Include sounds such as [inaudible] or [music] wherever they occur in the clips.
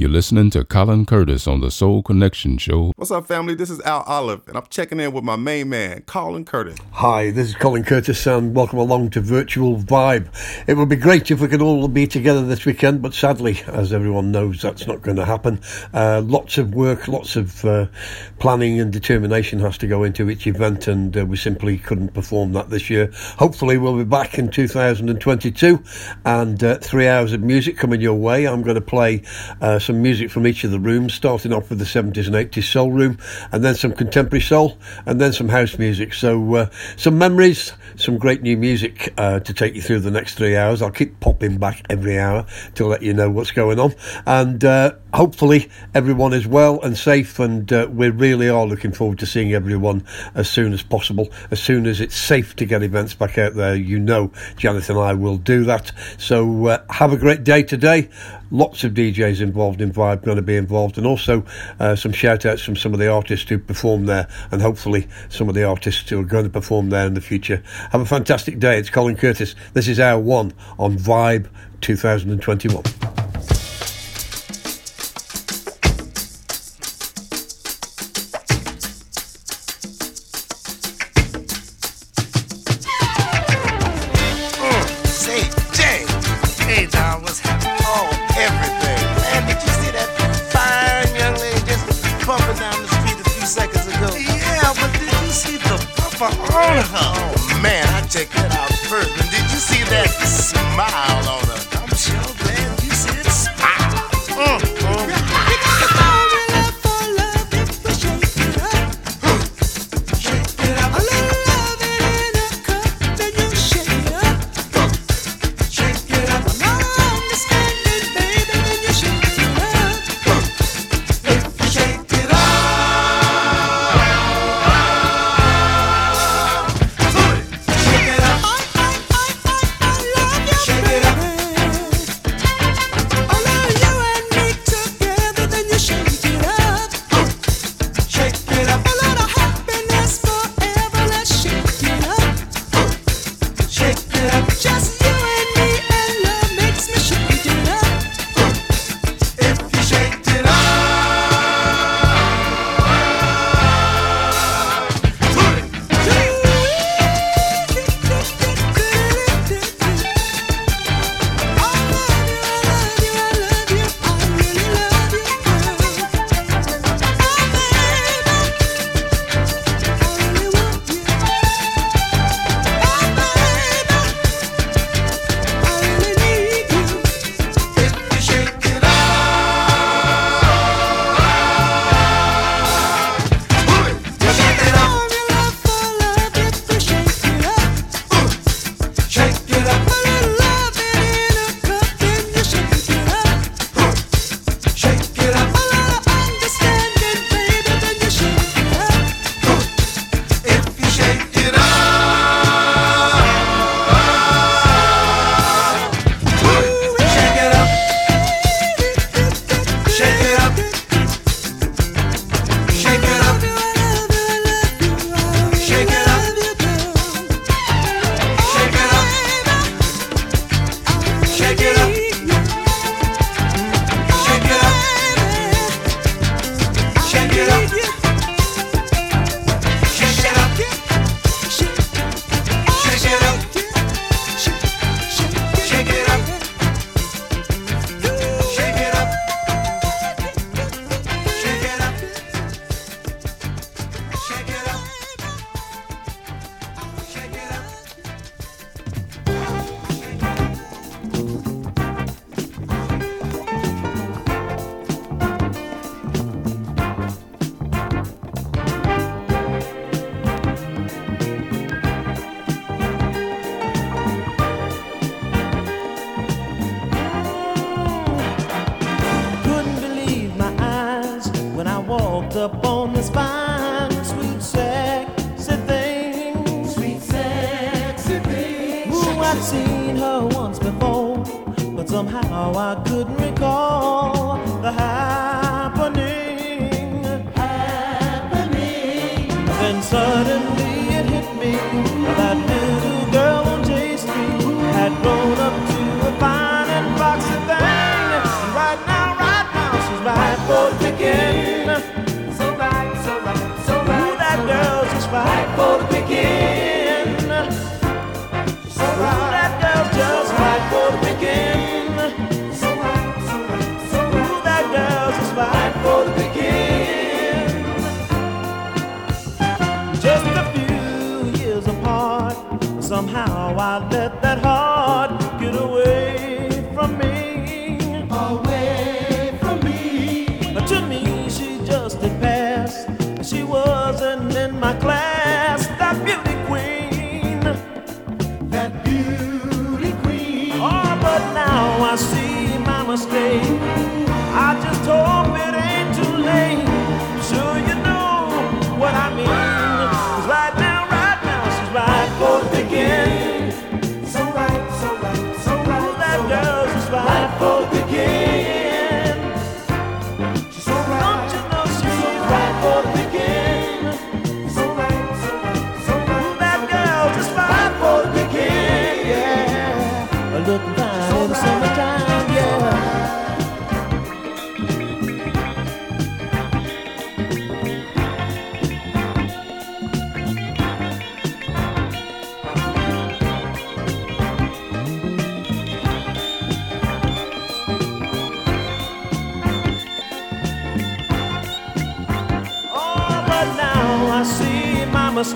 You're listening to Colin Curtis on the Soul Connection Show. What's up, family? This is Al Olive, and I'm checking in with my main man, Colin Curtis. Hi, this is Colin Curtis, and welcome along to Virtual Vibe. It would be great if we could all be together this weekend, but sadly, as everyone knows, that's not going to happen. Uh, lots of work, lots of uh, planning and determination has to go into each event, and uh, we simply couldn't perform that this year. Hopefully, we'll be back in 2022, and uh, three hours of music coming your way. I'm going to play uh, some music from each of the rooms, starting off with the 70s and 80s soul room, and then some contemporary soul, and then some house music. So, uh, some memories, some great new music uh, to take you through the next three hours. I'll keep popping back every hour to let you know what's going on, and uh, hopefully, everyone is well and safe, and uh, we really are looking forward to seeing everyone as soon as possible. As soon as it's safe to get events back out there, you know, Janet and I will do that. So, uh, have a great day today lots of DJs involved in Vibe going to be involved, and also uh, some shout outs from some of the artists who perform there, and hopefully some of the artists who are going to perform there in the future. Have a fantastic day. It's Colin Curtis. This is our one on Vibe 2021.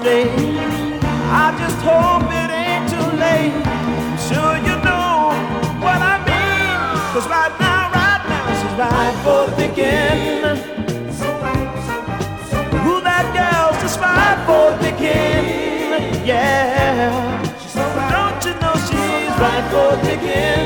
someday. I just hope it ain't too late. I'm sure you know what I mean. Cause right now, right now, she's right for the picking. So right, so that girl's just right for the picking. Yeah. Don't you know she's right for the picking?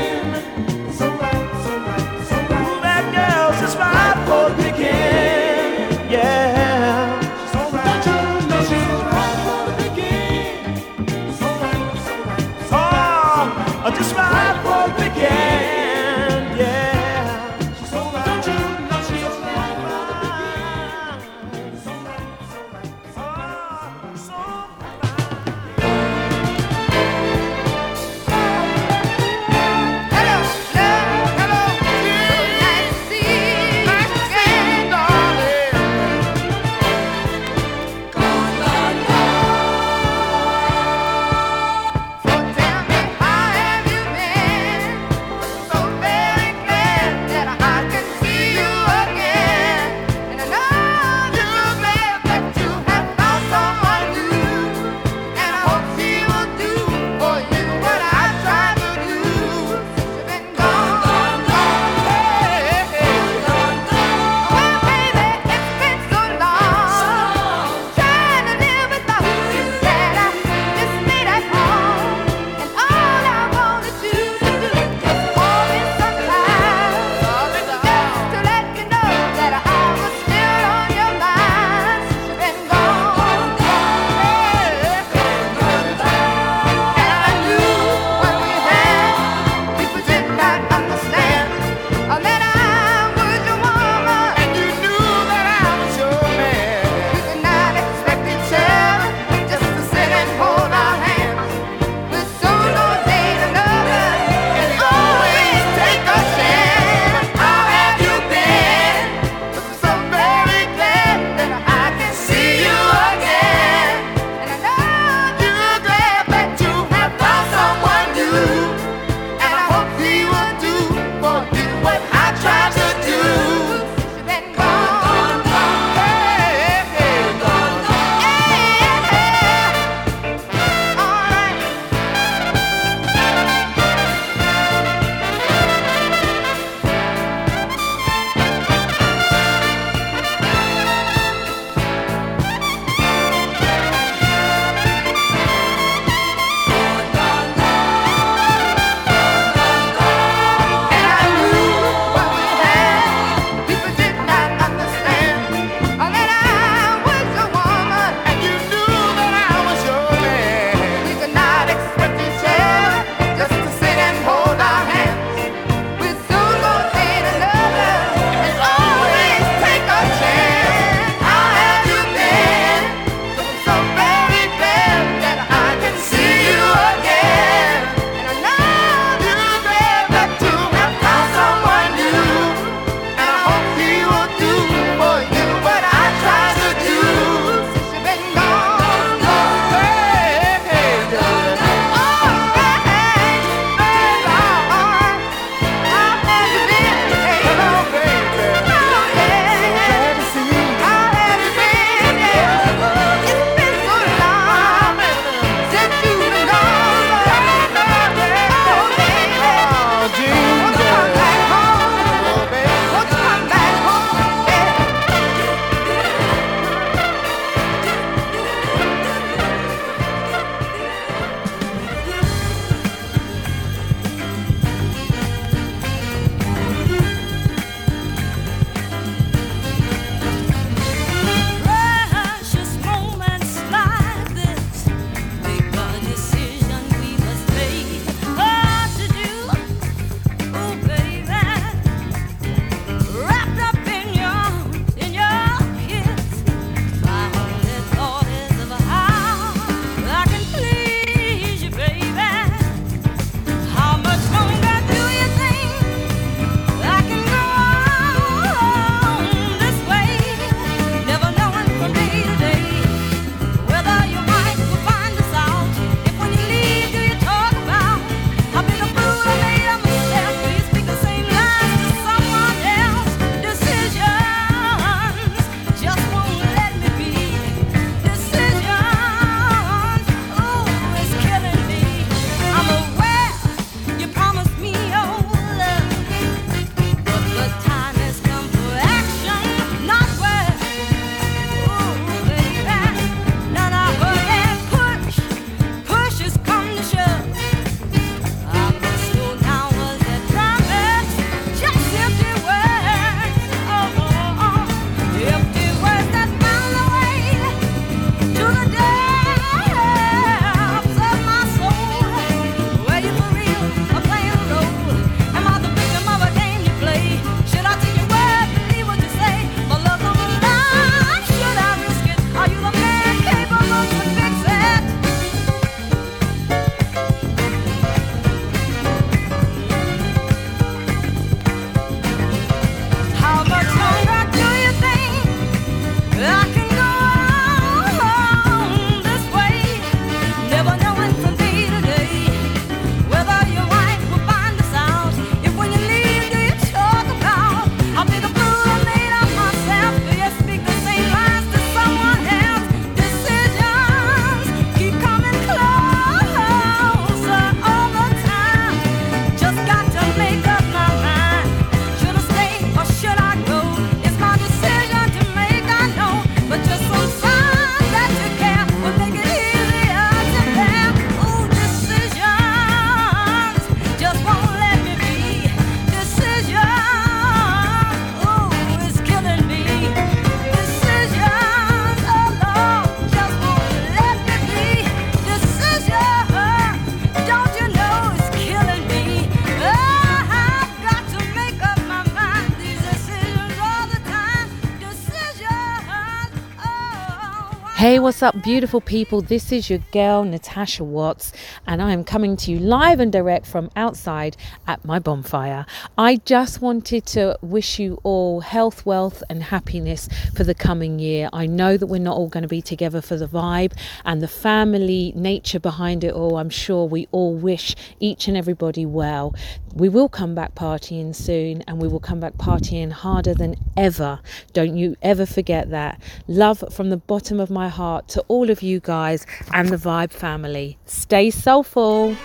Hey, what's up, beautiful people? This is your girl, Natasha Watts, and I am coming to you live and direct from outside at my bonfire. I just wanted to wish you all health, wealth, and happiness for the coming year. I know that we're not all going to be together for the vibe and the family nature behind it all. I'm sure we all wish each and everybody well. We will come back partying soon, and we will come back partying harder than ever. Don't you ever forget that. Love from the bottom of my heart to all of you guys and the Vibe family. Stay soulful.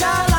Greatest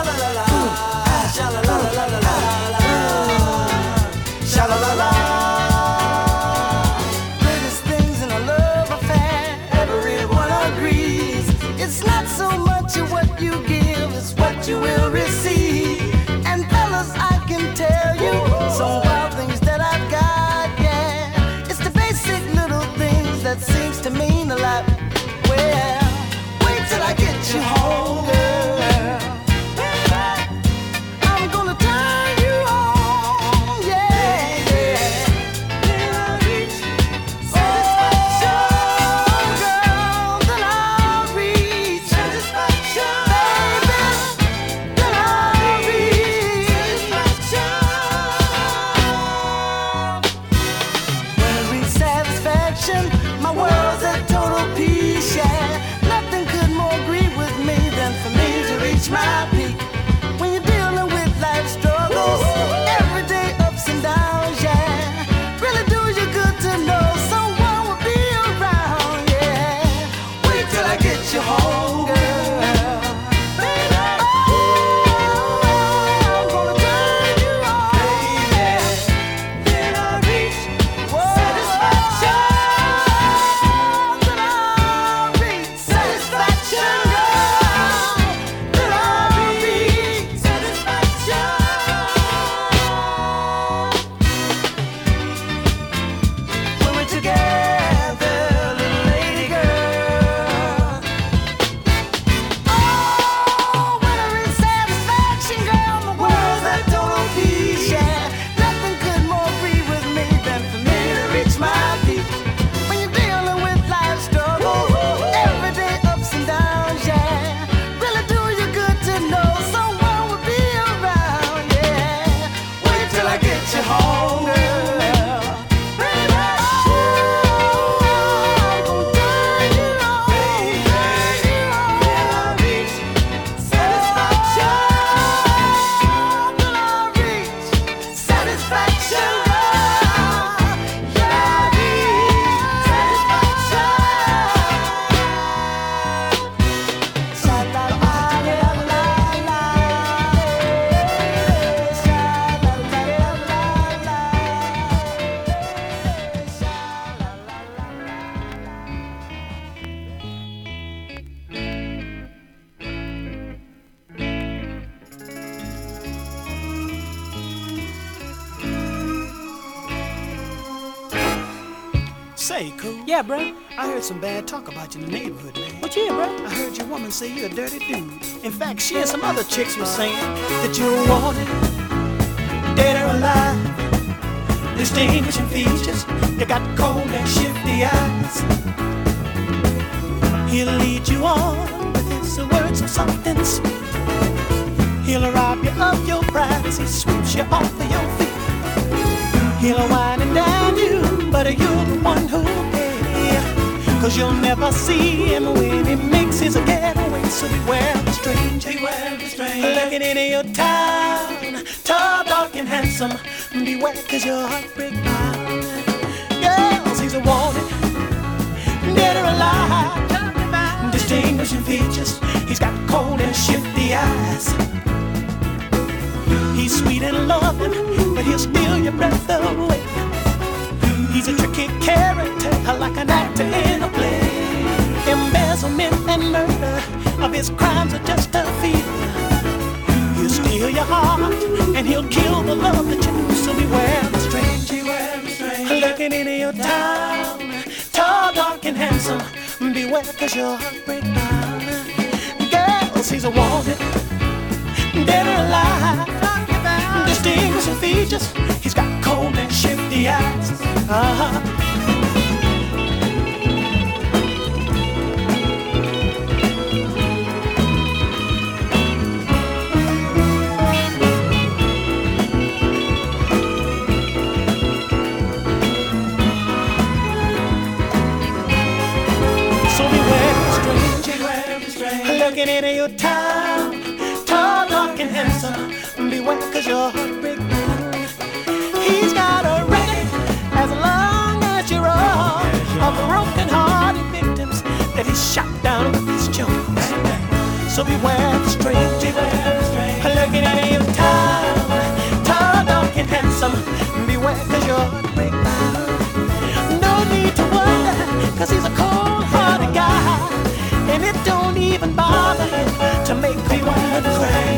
Say, cool. Yeah, bro. I heard some bad talk about you in the neighborhood, man. What you hear, bro? I heard your woman say you're a dirty dude. In fact, she and some other chicks were saying that you're wanted, dead or alive. Distinguishing features, you got cold and shifty eyes. He'll lead you on with his words of something sweet. He'll rob you of your pride as he sweeps you off of your feet. He'll wine and dine you, but are you're the one. Cause you'll never see him when he makes his getaway. So beware the stranger. Beware the stranger. Looking into your town. Tall, dark, and handsome. Beware cause your heart break down. Girls, he's a wanted. Dead or alive. Distinguishing features. He's got cold and shifty eyes. He's sweet and loving, but he'll steal your breath away. He's a tricky character, like an actor in a play. Embezzlement and murder of his crimes are just a fever. He'll steal your heart and he'll kill the love that you knew. So beware the stranger, looking into your town. Tall, dark, and handsome. Beware, cause your heart break down. Girls, he's a wanted, dead or alive. Distinguishing features, home and shift the axe. Uh-huh. looking into your time, tall, dark, and handsome. Beware, cause you're broken-hearted victims that he shot down with his chums. So beware the stranger, lurking at him time. tall, dark and handsome. Beware cause you're breakdown. No need to wonder cause he's a cold-hearted guy. And it don't even bother him to make me want to cry.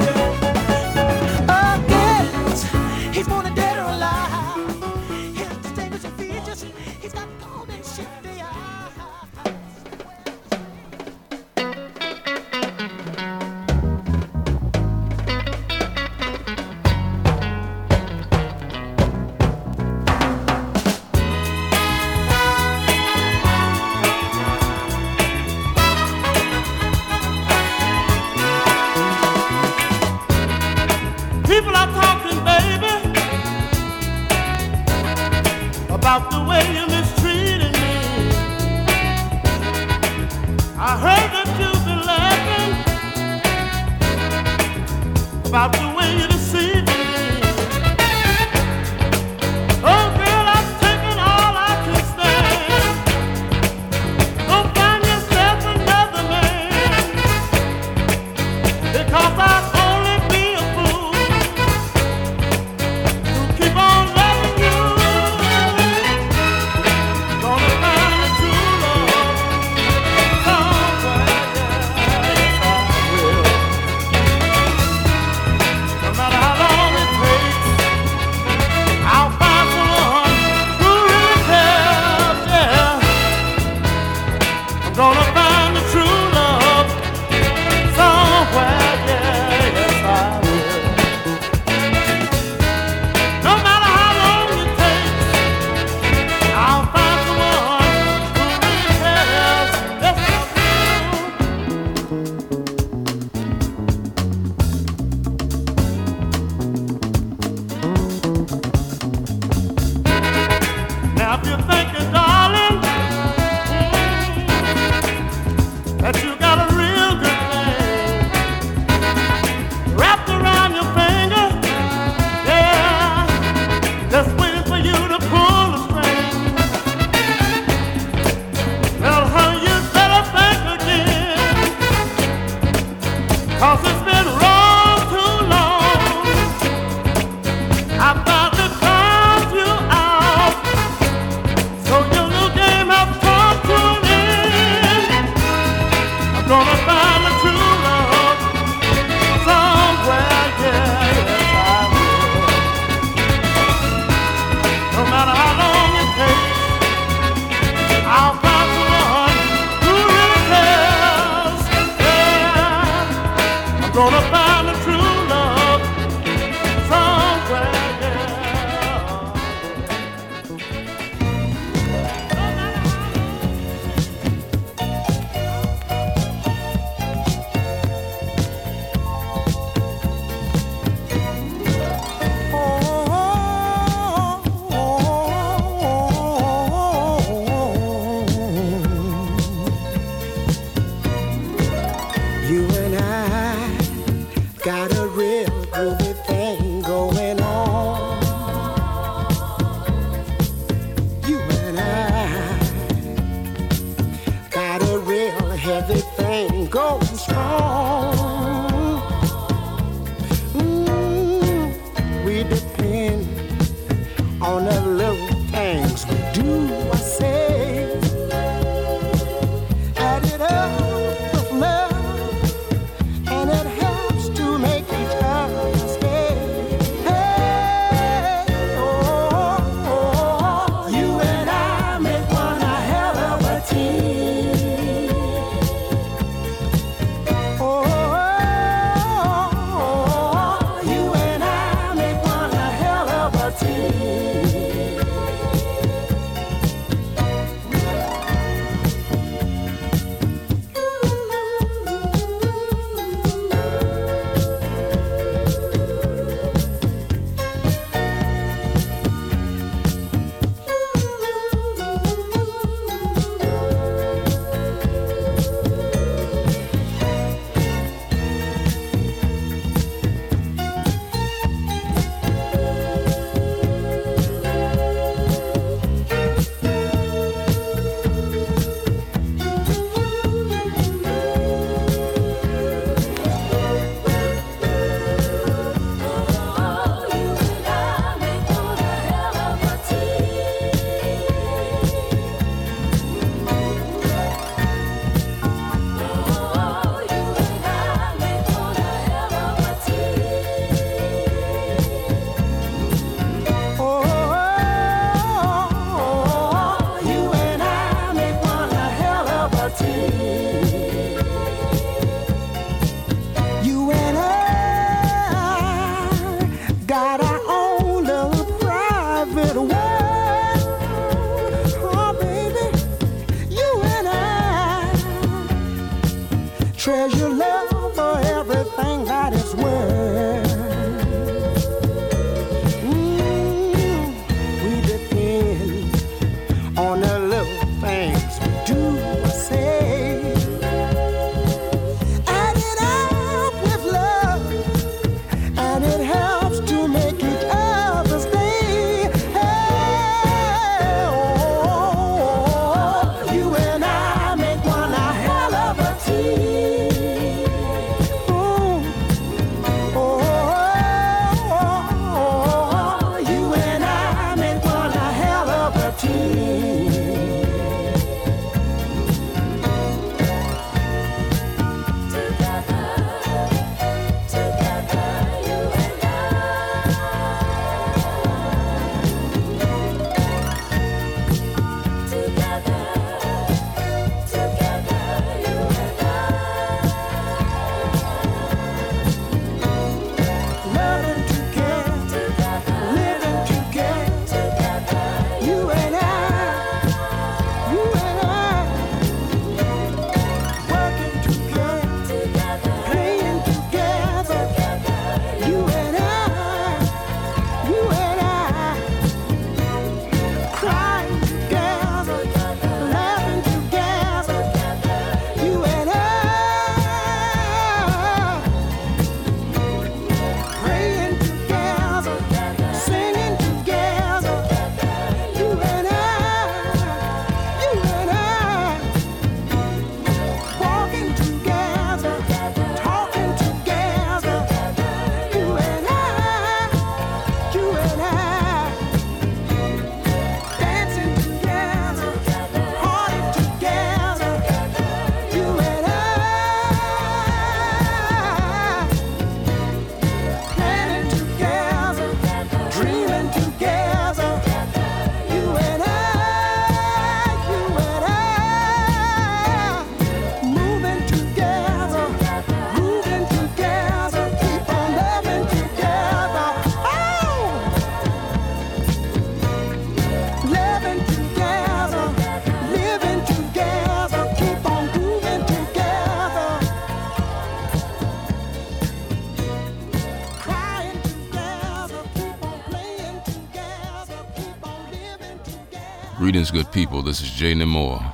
Greetings, good people. This is Jay Moore.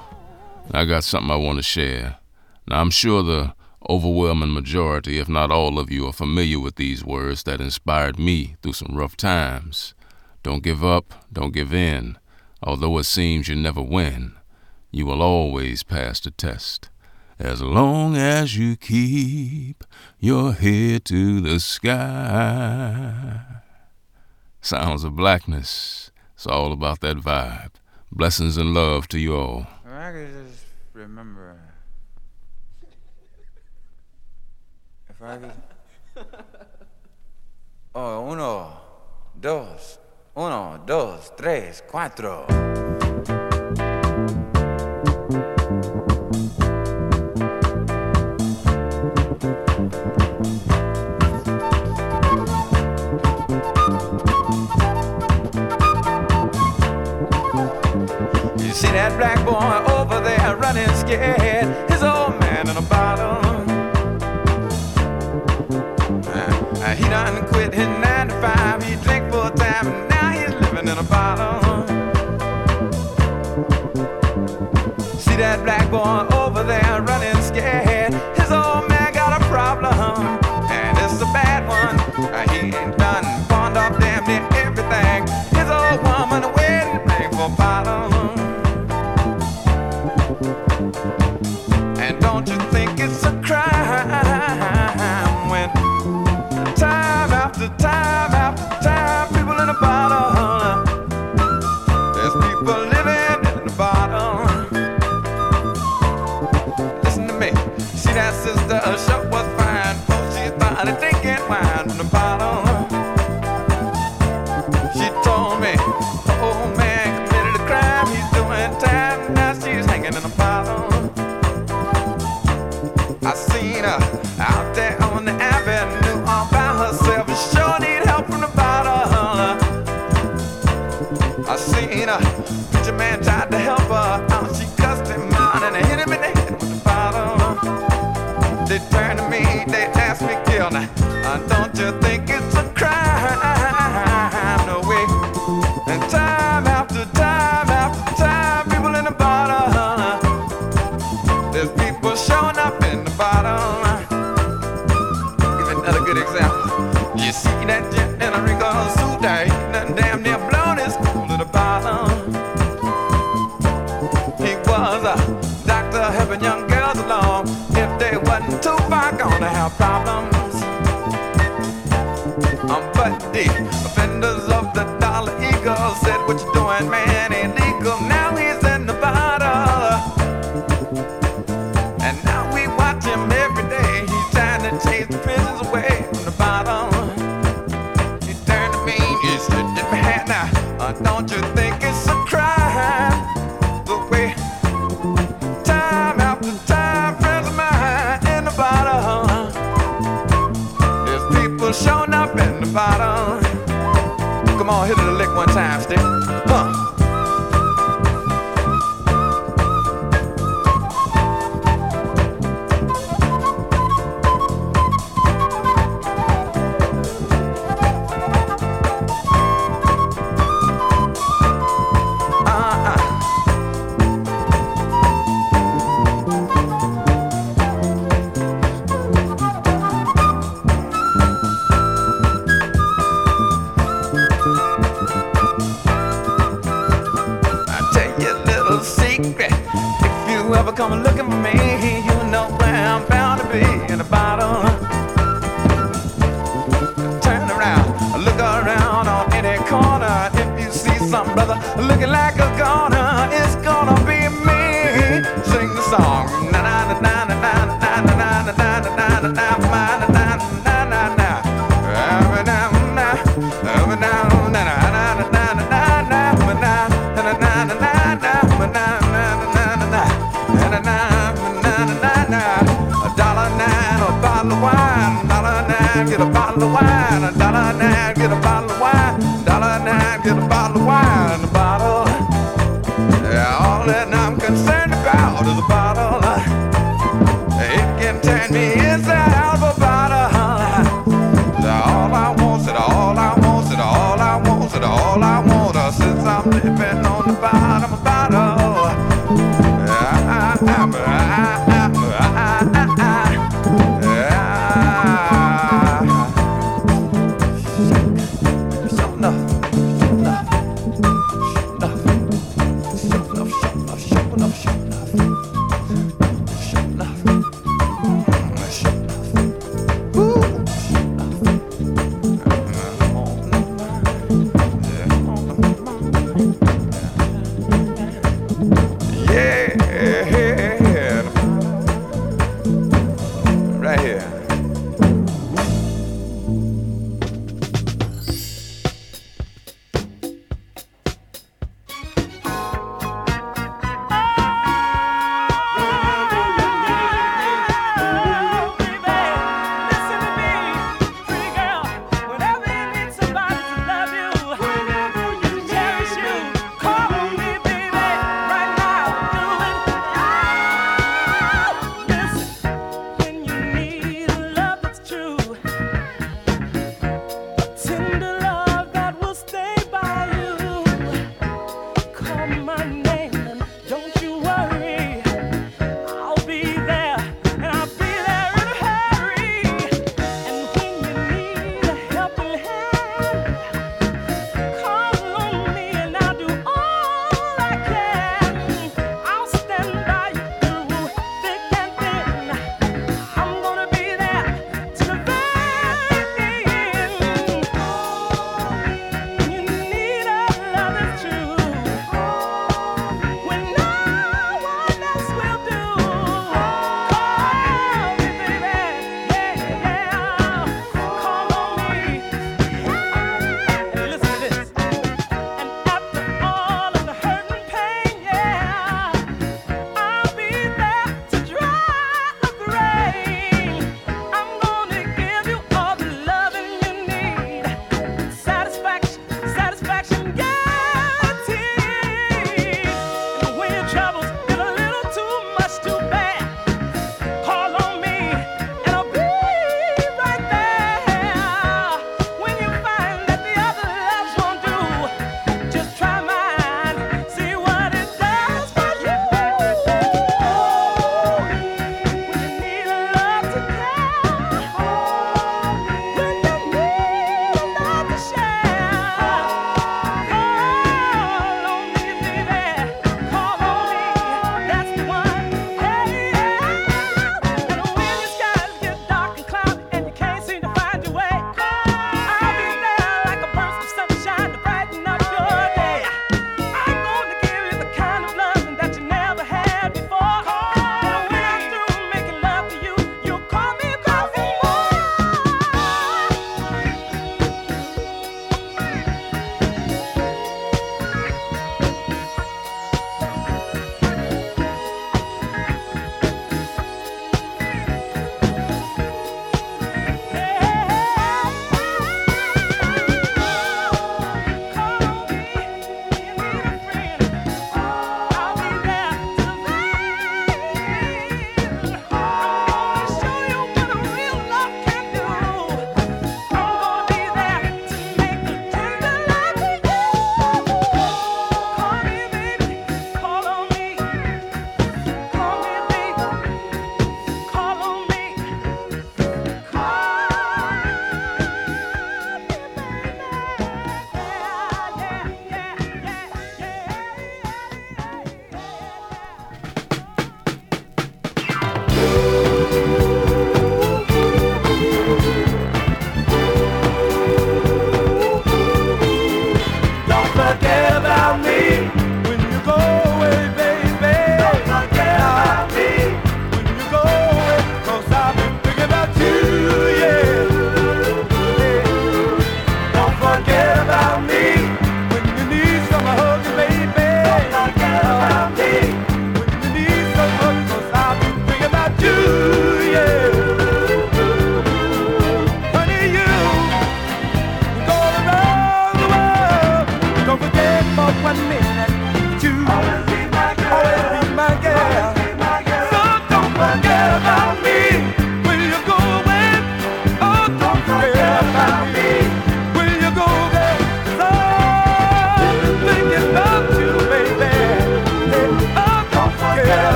I got something I want to share. Now, I'm sure the overwhelming majority, if not all of you, are familiar with these words that inspired me through some rough times. Don't give up, don't give in. Although it seems you never win, you will always pass the test. As long as you keep your head to the sky. Sounds of blackness. It's all about that vibe. Blessings and love to you all. I can just remember. If I could. Oh, uno, dos, uno, dos, tres, cuatro. afraid.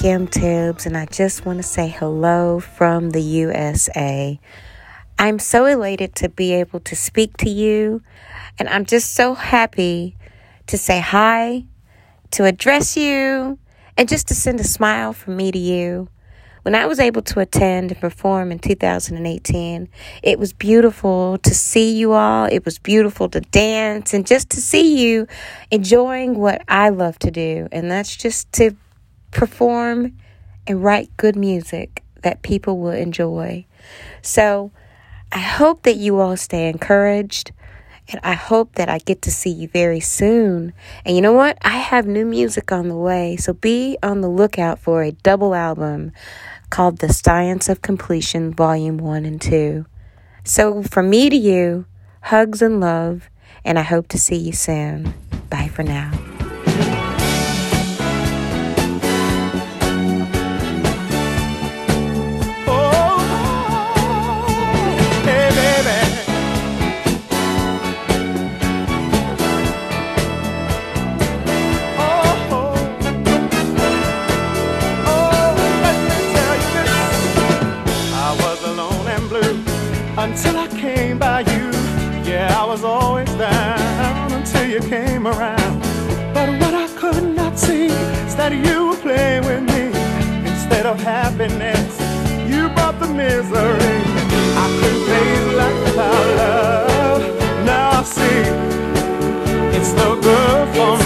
Kim Tibbs, and I just want to say hello from the USA. I'm so elated to be able to speak to you, and I'm just so happy to say hi, to address you, and just to send a smile from me to you. When I was able to attend and perform in 2018, it was beautiful to see you all. It was beautiful to dance and just to see you enjoying what I love to do, and that's just to perform and write good music that people will enjoy. So I hope that you all stay encouraged. And I hope that I get to see you very soon. And you know what? I have new music on the way. So be on the lookout for a double album called The Science of Completion, Volume 1 and 2. So from me to you, hugs and love. And I hope to see you soon. Bye for now. You came around. But what I could not see is that you were playing with me instead of happiness. You brought the misery. I couldn't face life without love. Now I see it's no good for me.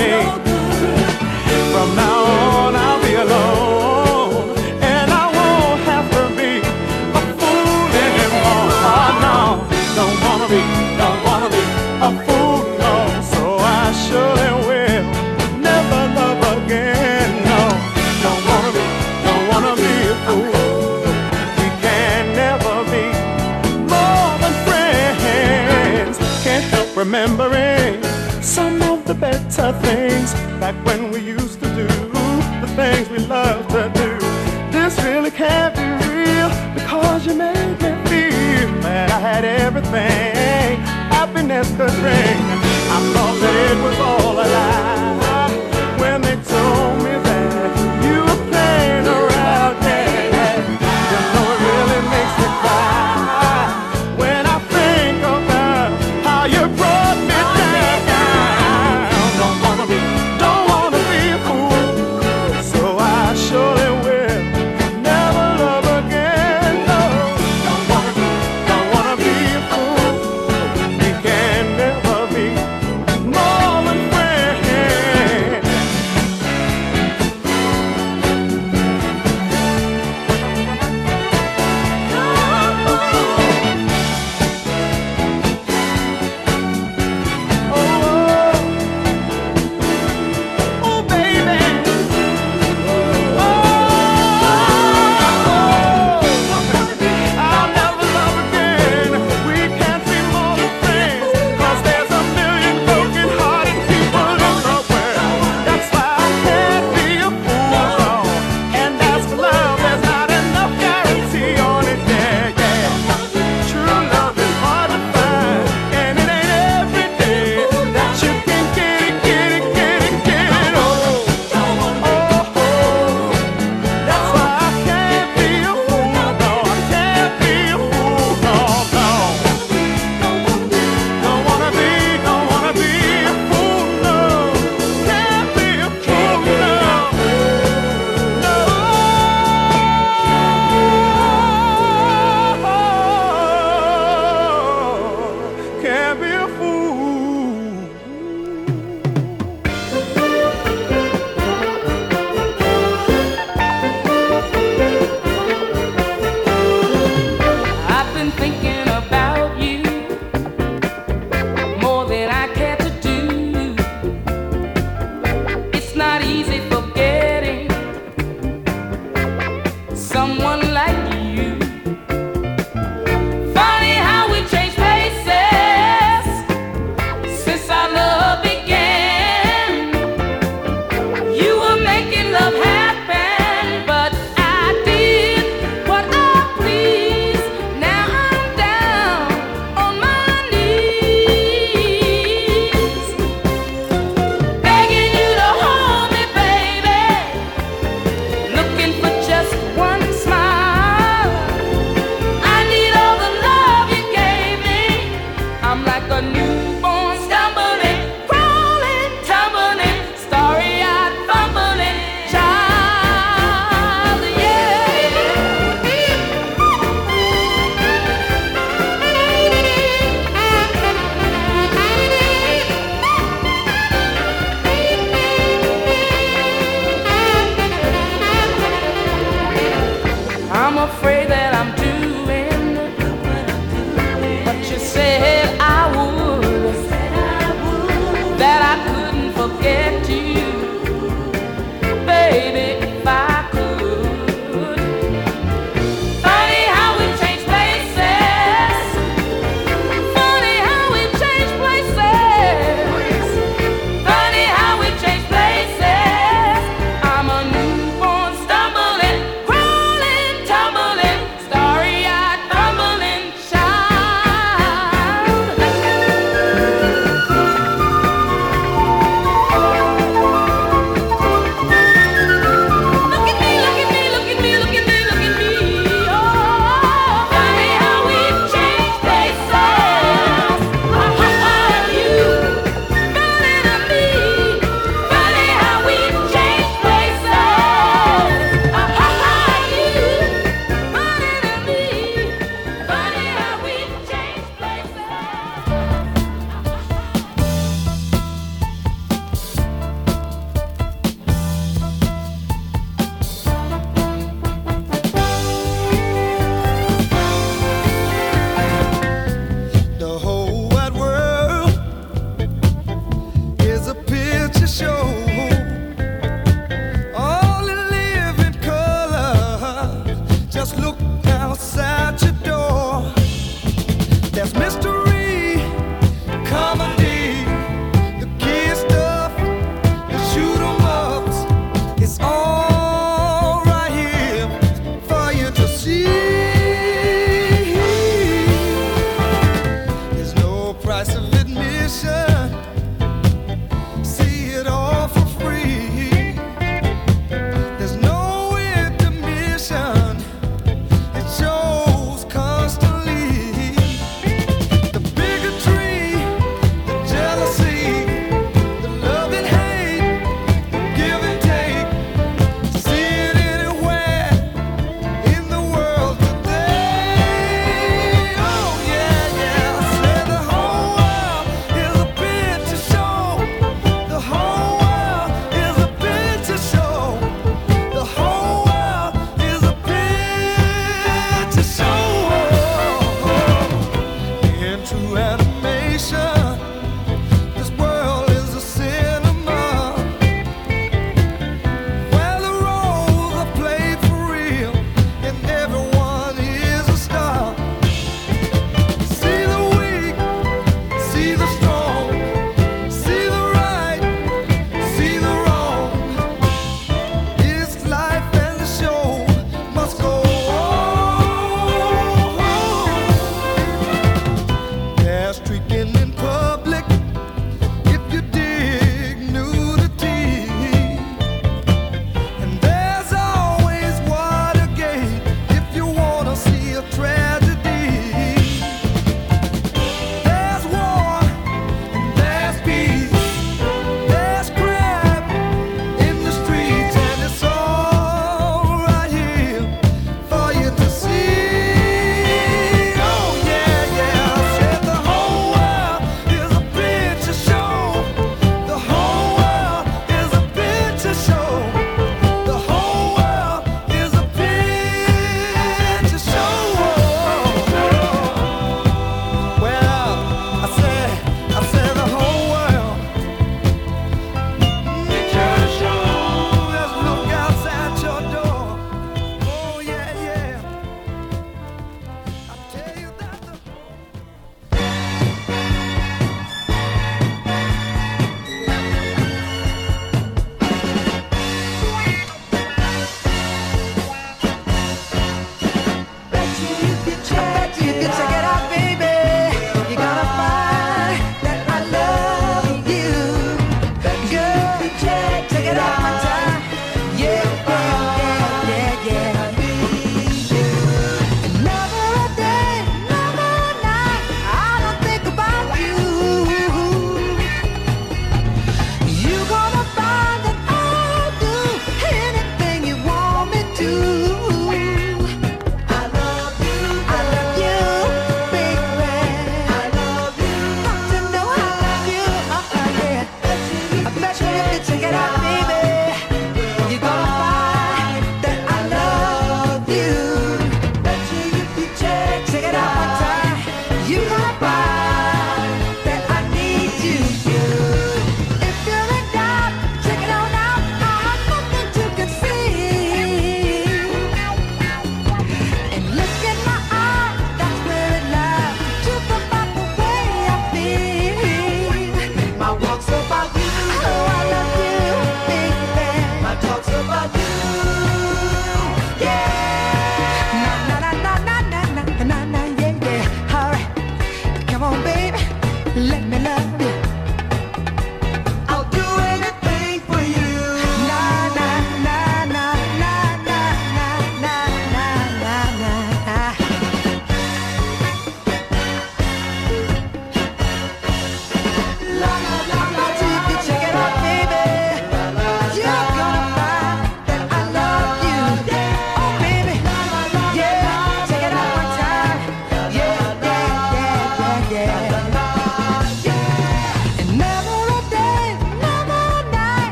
Remembering some of the better things back when we used to do the things we loved to do. This really can't be real because you made me feel that I had everything happiness could bring. I thought that it was all a lie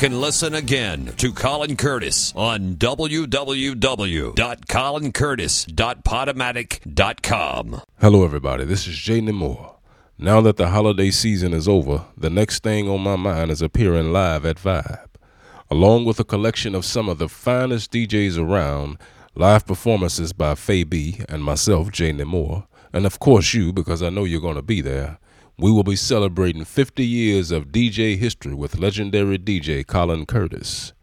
can listen again to Colin Curtis on www.colincurtis.podomatic.com. Hello, everybody. This is Jay Nemore. Now that the holiday season is over, the next thing on my mind is appearing live at Vibe. Along with a collection of some of the finest DJs around, live performances by Faye B and myself, Jay Nemore, and of course you, because I know you're going to be there. We will be celebrating 50 years of DJ history with legendary DJ Colin Curtis.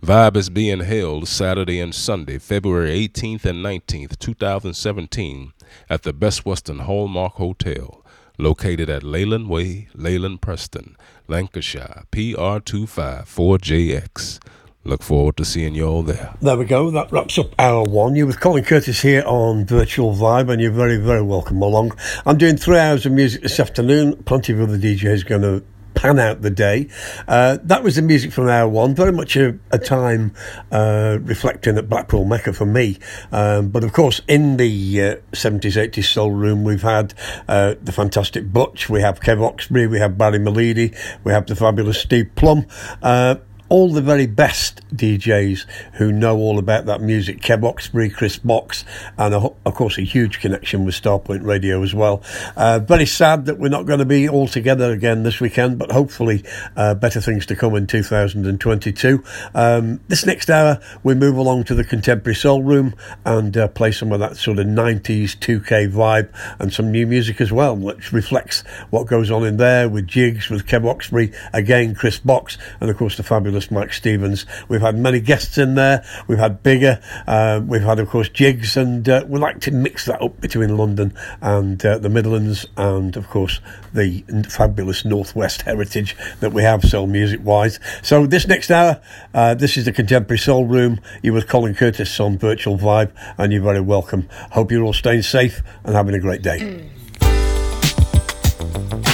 Vibe is being held Saturday and Sunday, February 18th and 19th, 2017, at the Best Western Hallmark Hotel, located at Leyland Way, Leyland Preston, Lancashire, PR254JX. Look forward to seeing you all there. There we go. That wraps up hour one. You're with Colin Curtis here on Virtual Vibe, and you're very, very welcome along. I'm doing three hours of music this afternoon. Plenty of other DJs going to pan out the day. Uh, that was the music from hour one. Very much a, a time uh, reflecting at Blackpool Mecca for me. Um, but of course, in the uh, 70s, 80s soul room, we've had uh, the fantastic Butch, we have Kev Oxbury, we have Barry Malidi, we have the fabulous Steve Plum. Uh, all the very best DJs who know all about that music. Kev Oxbury, Chris Box, and a, of course a huge connection with Starpoint Radio as well. Uh, very sad that we're not going to be all together again this weekend, but hopefully uh, better things to come in 2022. Um, this next hour, we move along to the Contemporary Soul Room and uh, play some of that sort of 90s 2K vibe and some new music as well, which reflects what goes on in there with Jigs, with Kev Oxbury, again, Chris Box, and of course the fabulous Mike Stevens. We've had many guests in there. We've had Bigger. Uh, we've had, of course, Jigs, and uh, we like to mix that up between London and uh, the Midlands, and of course the fabulous Northwest heritage that we have soul music wise. So this next hour, uh, this is the Contemporary Soul Room. You with Colin Curtis on Virtual Vibe, and you're very welcome. Hope you're all staying safe and having a great day. I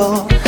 tiempo.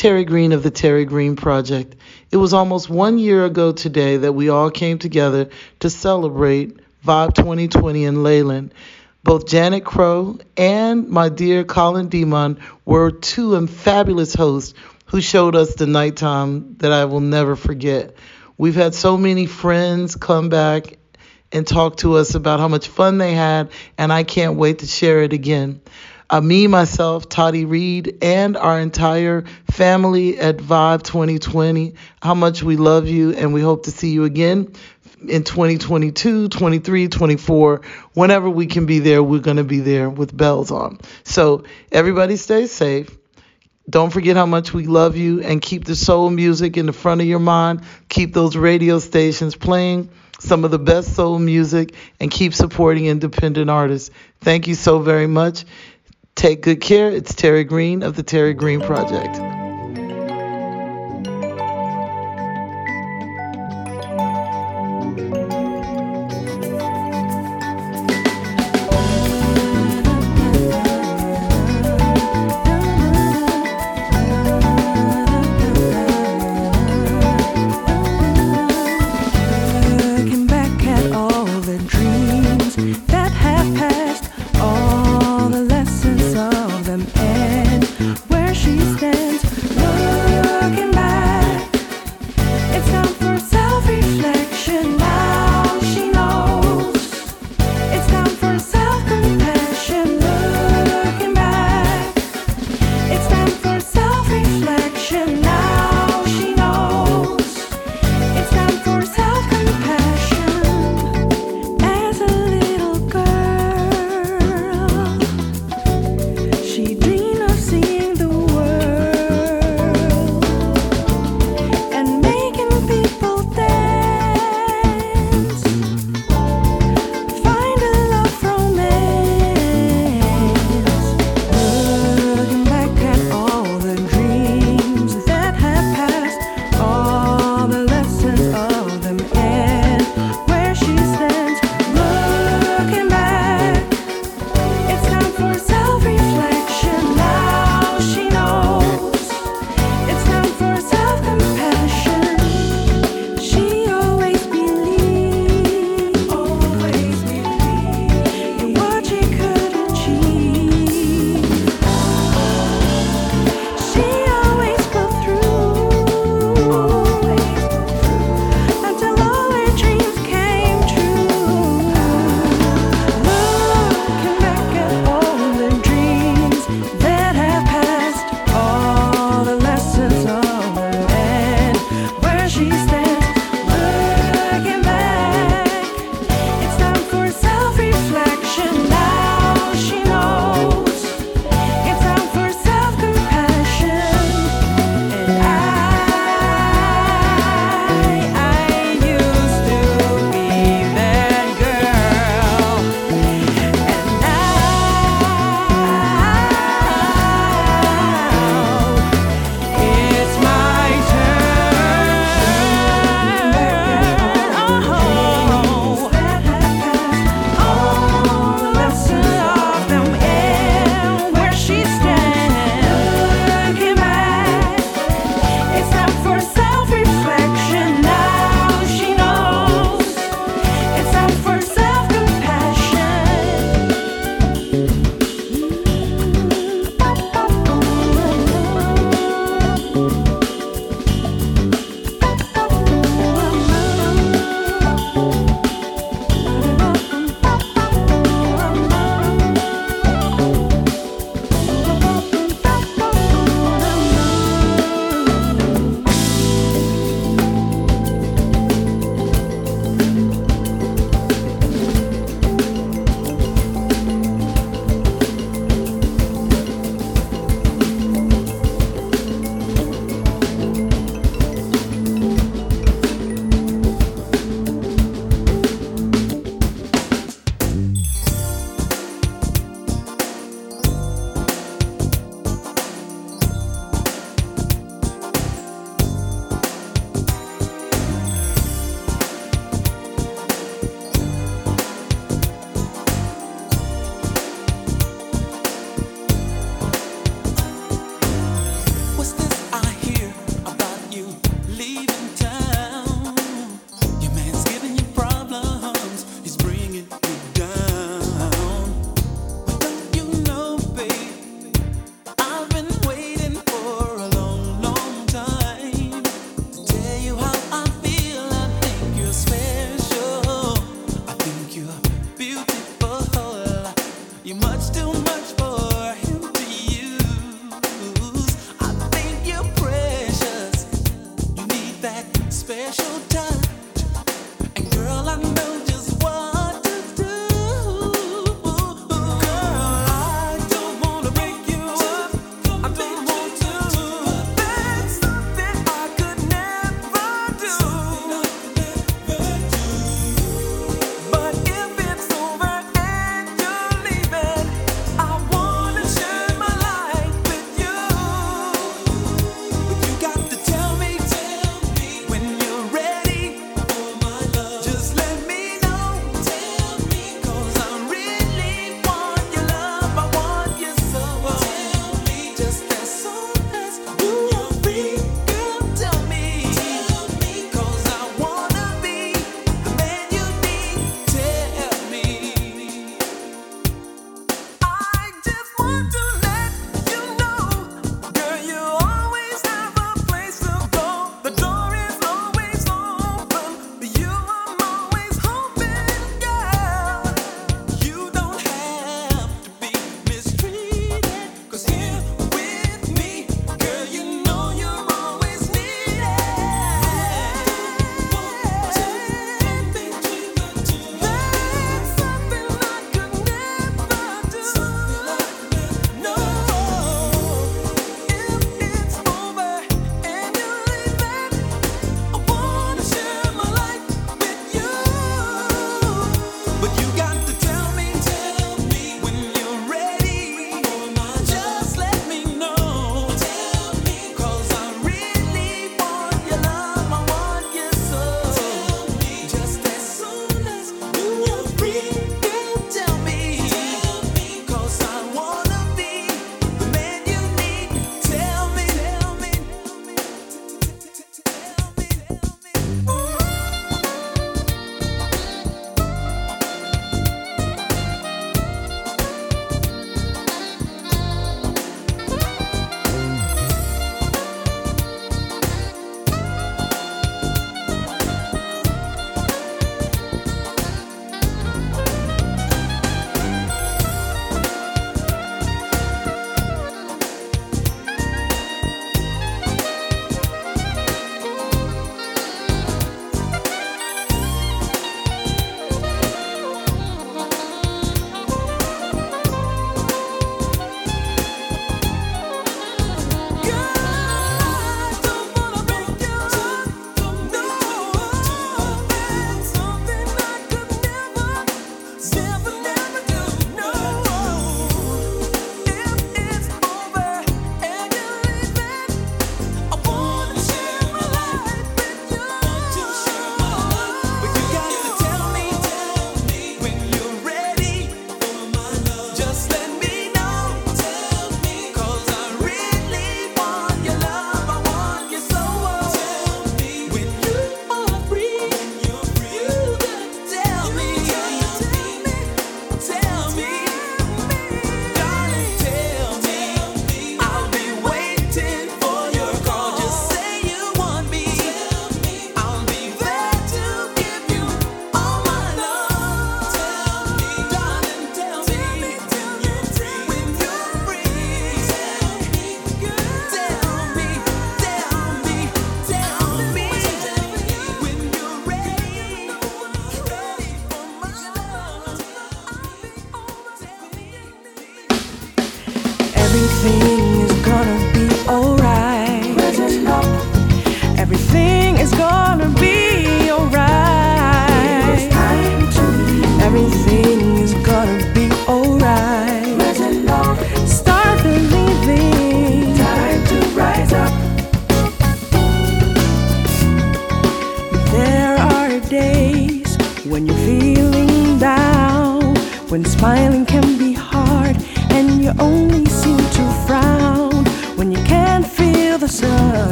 Terry Green of the Terry Green Project. It was almost one year ago today that we all came together to celebrate Vibe 2020 in Leyland. Both Janet Crow and my dear Colin Demon were two fabulous hosts who showed us the nighttime that I will never forget. We've had so many friends come back and talk to us about how much fun they had, and I can't wait to share it again. Uh, me, myself, Toddy Reed, and our entire family at Vibe 2020, how much we love you, and we hope to see you again in 2022, 23, 24. Whenever we can be there, we're going to be there with bells on. So, everybody stay safe. Don't forget how much we love you and keep the soul music in the front of your mind. Keep those radio stations playing some of the best soul music and keep supporting independent artists. Thank you so very much. Take good care. It's Terry Green of the Terry Green Project.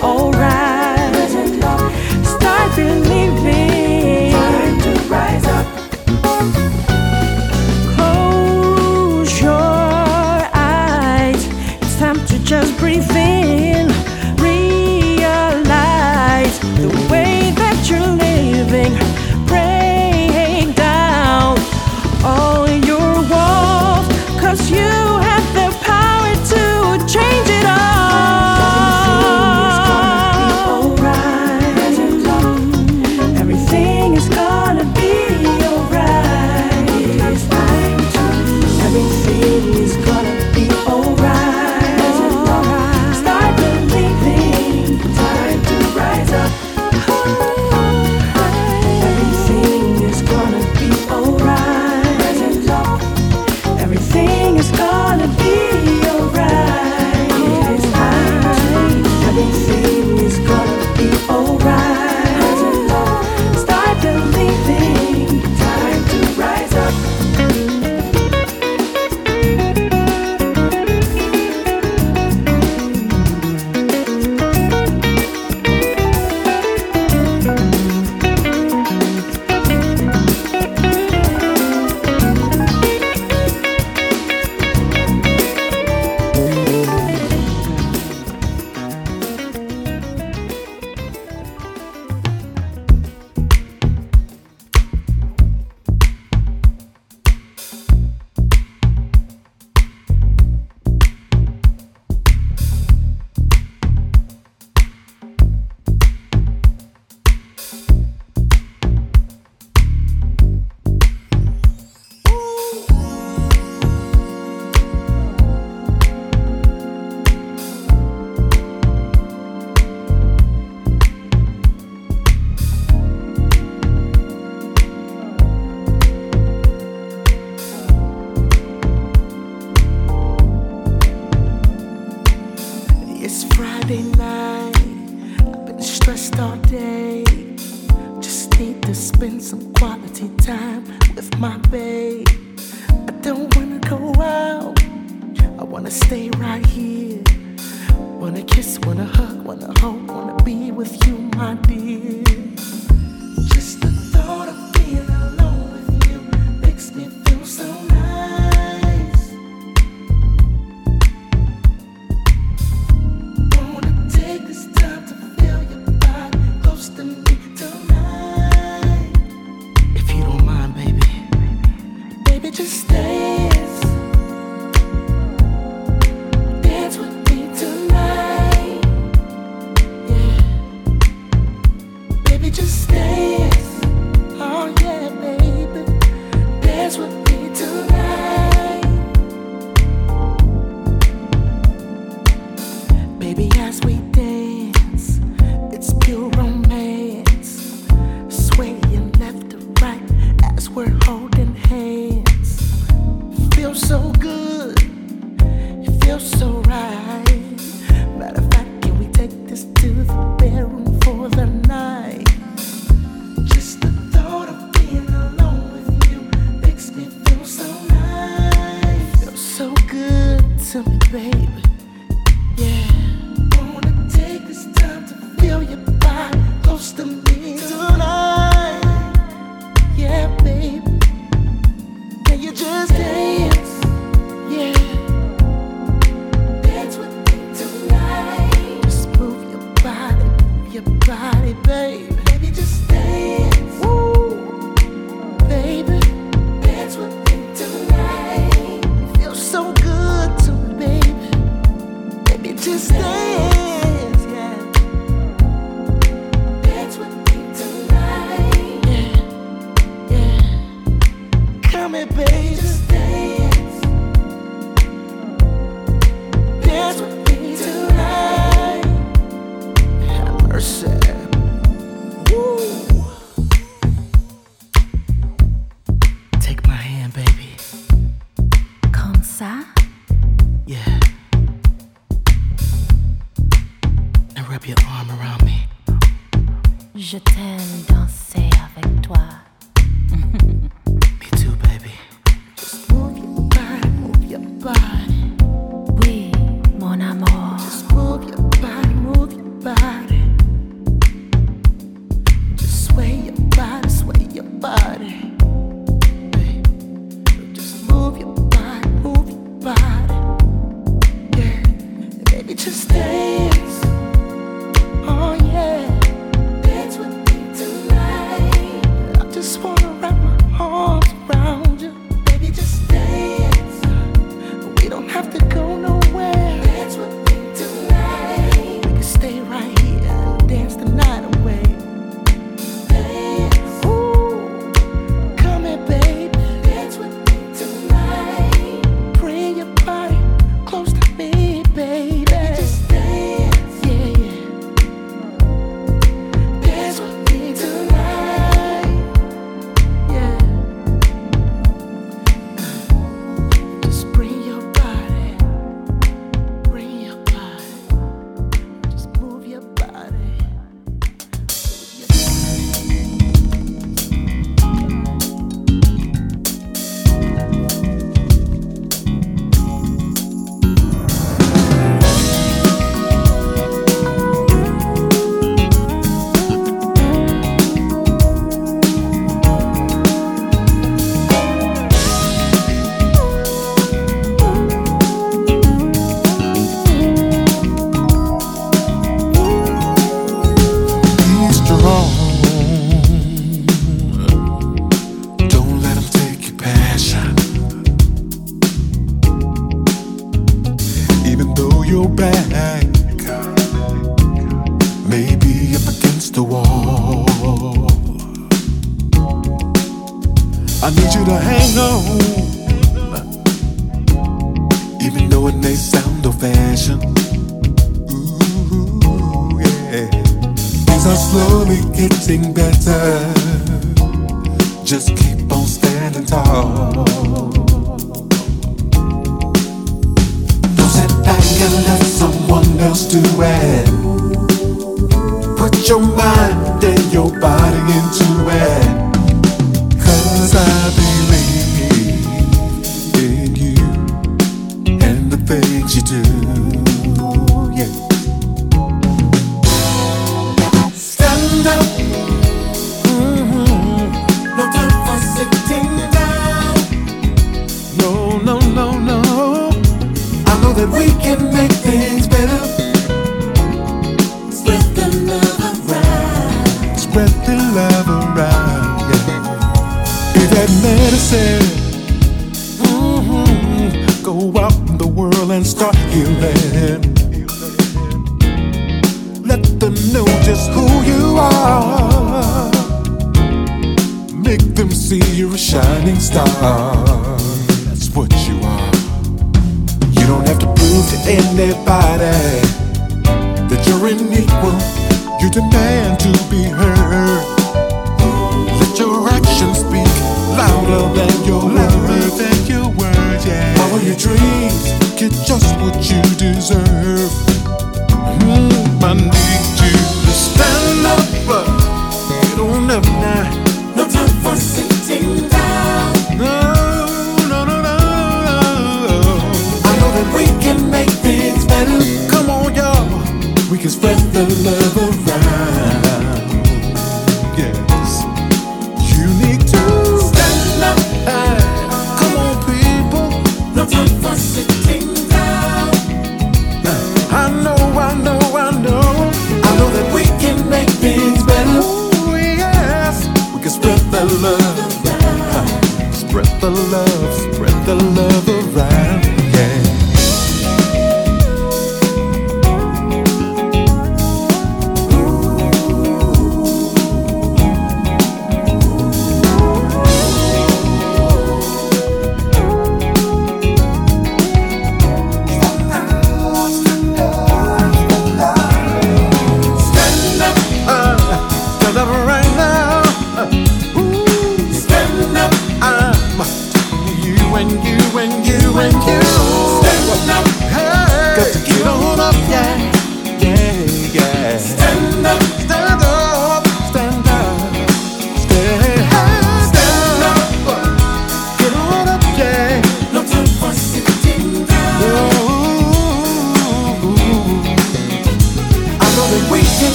Gonna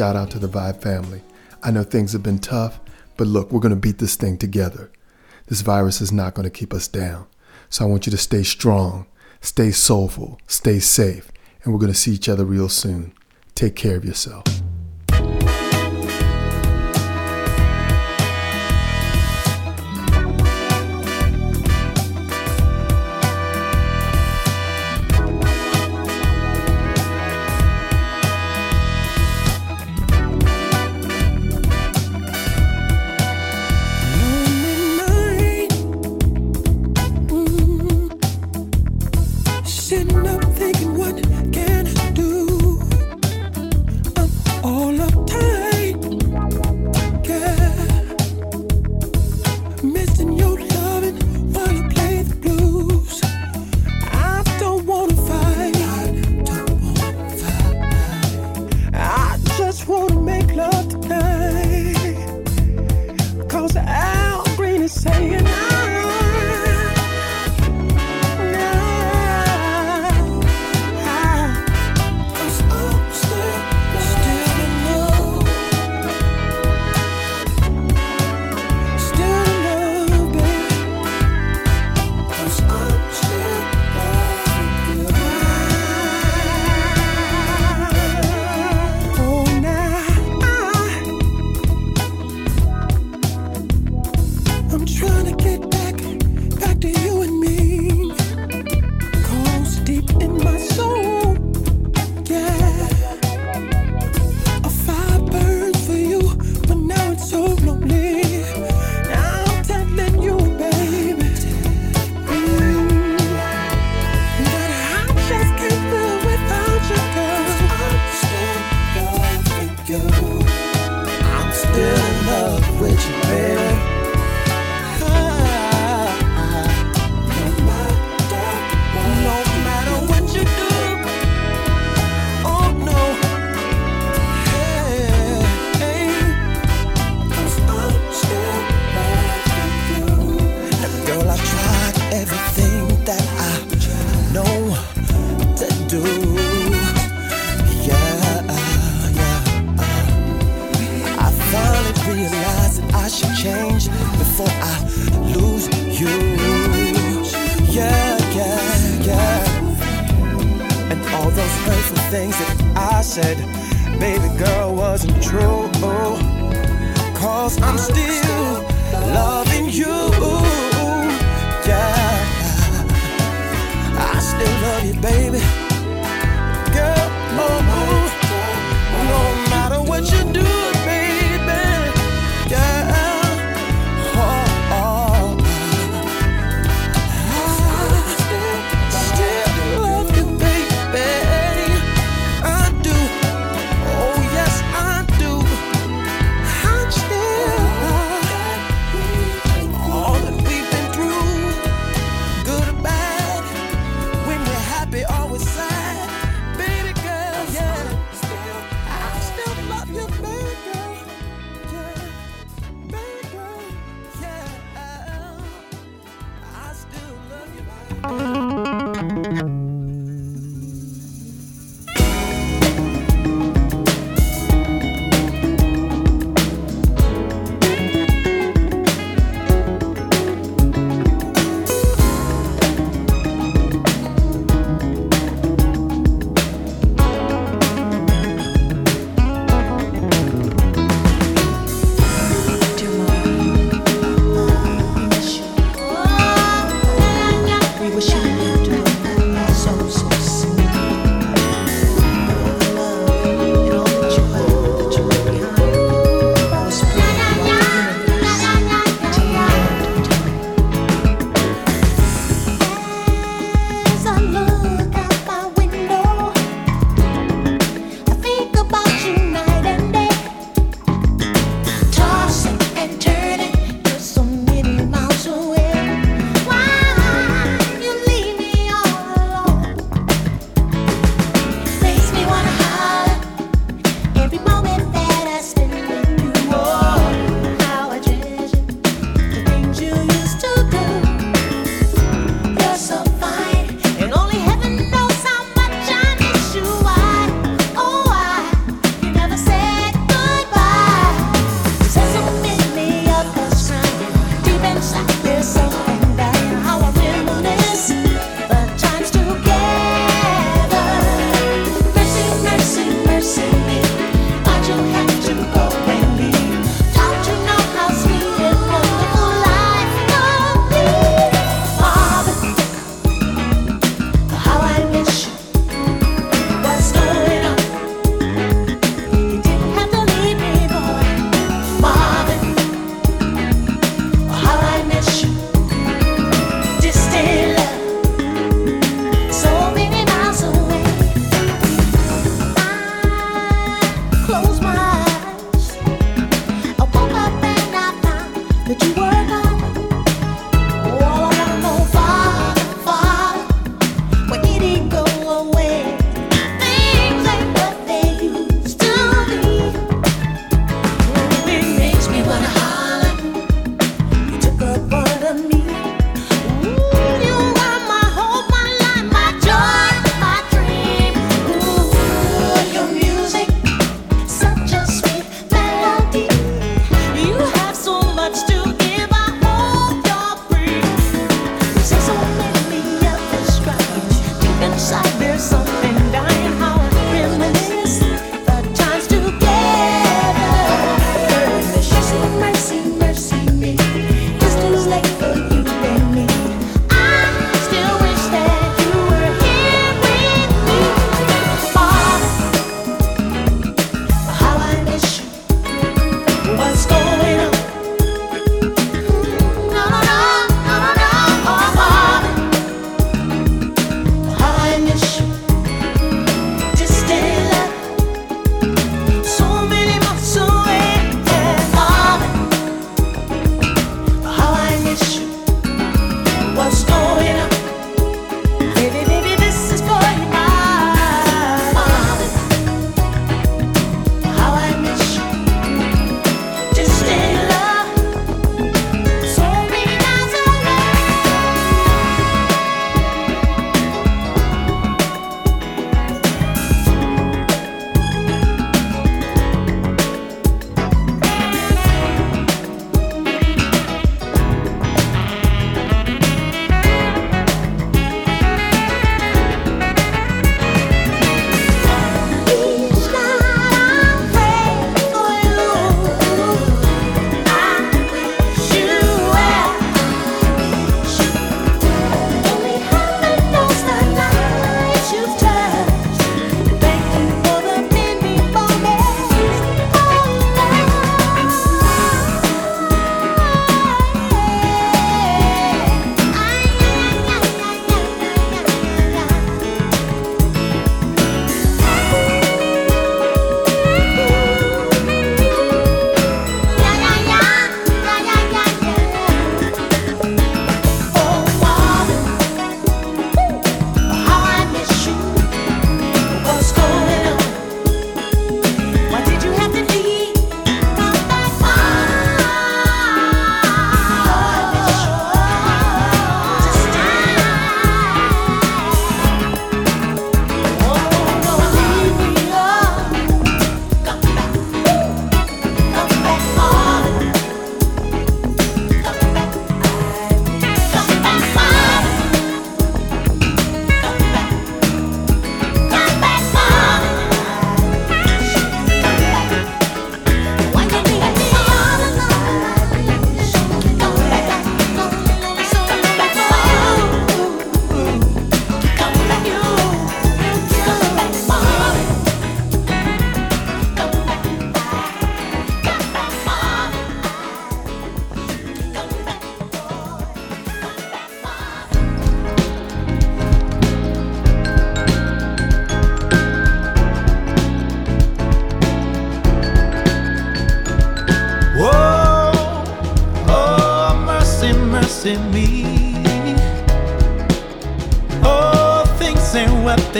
shout out to the Vibe family. I know things have been tough, but look, we're going to beat this thing together. This virus is not going to keep us down. So I want you to stay strong, stay soulful, stay safe, and we're going to see each other real soon. Take care of yourself.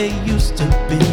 They used to be.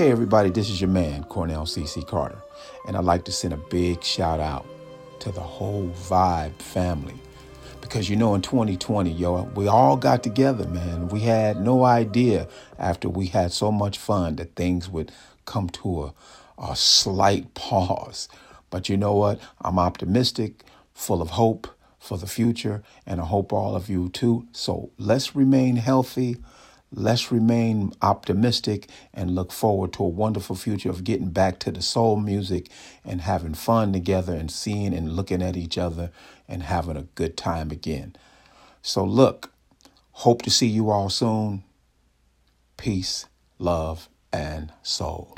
Hey, everybody, this is your man, Cornell C.C. Carter, and I'd like to send a big shout out to the whole Vibe family. Because you know, in 2020, yo, we all got together, man. We had no idea after we had so much fun that things would come to a, a slight [laughs] pause. But you know what? I'm optimistic, full of hope for the future, and I hope all of you too. So let's remain healthy. Let's remain optimistic and look forward to a wonderful future of getting back to the soul music and having fun together and seeing and looking at each other and having a good time again. So, look, hope to see you all soon. Peace, love, and soul.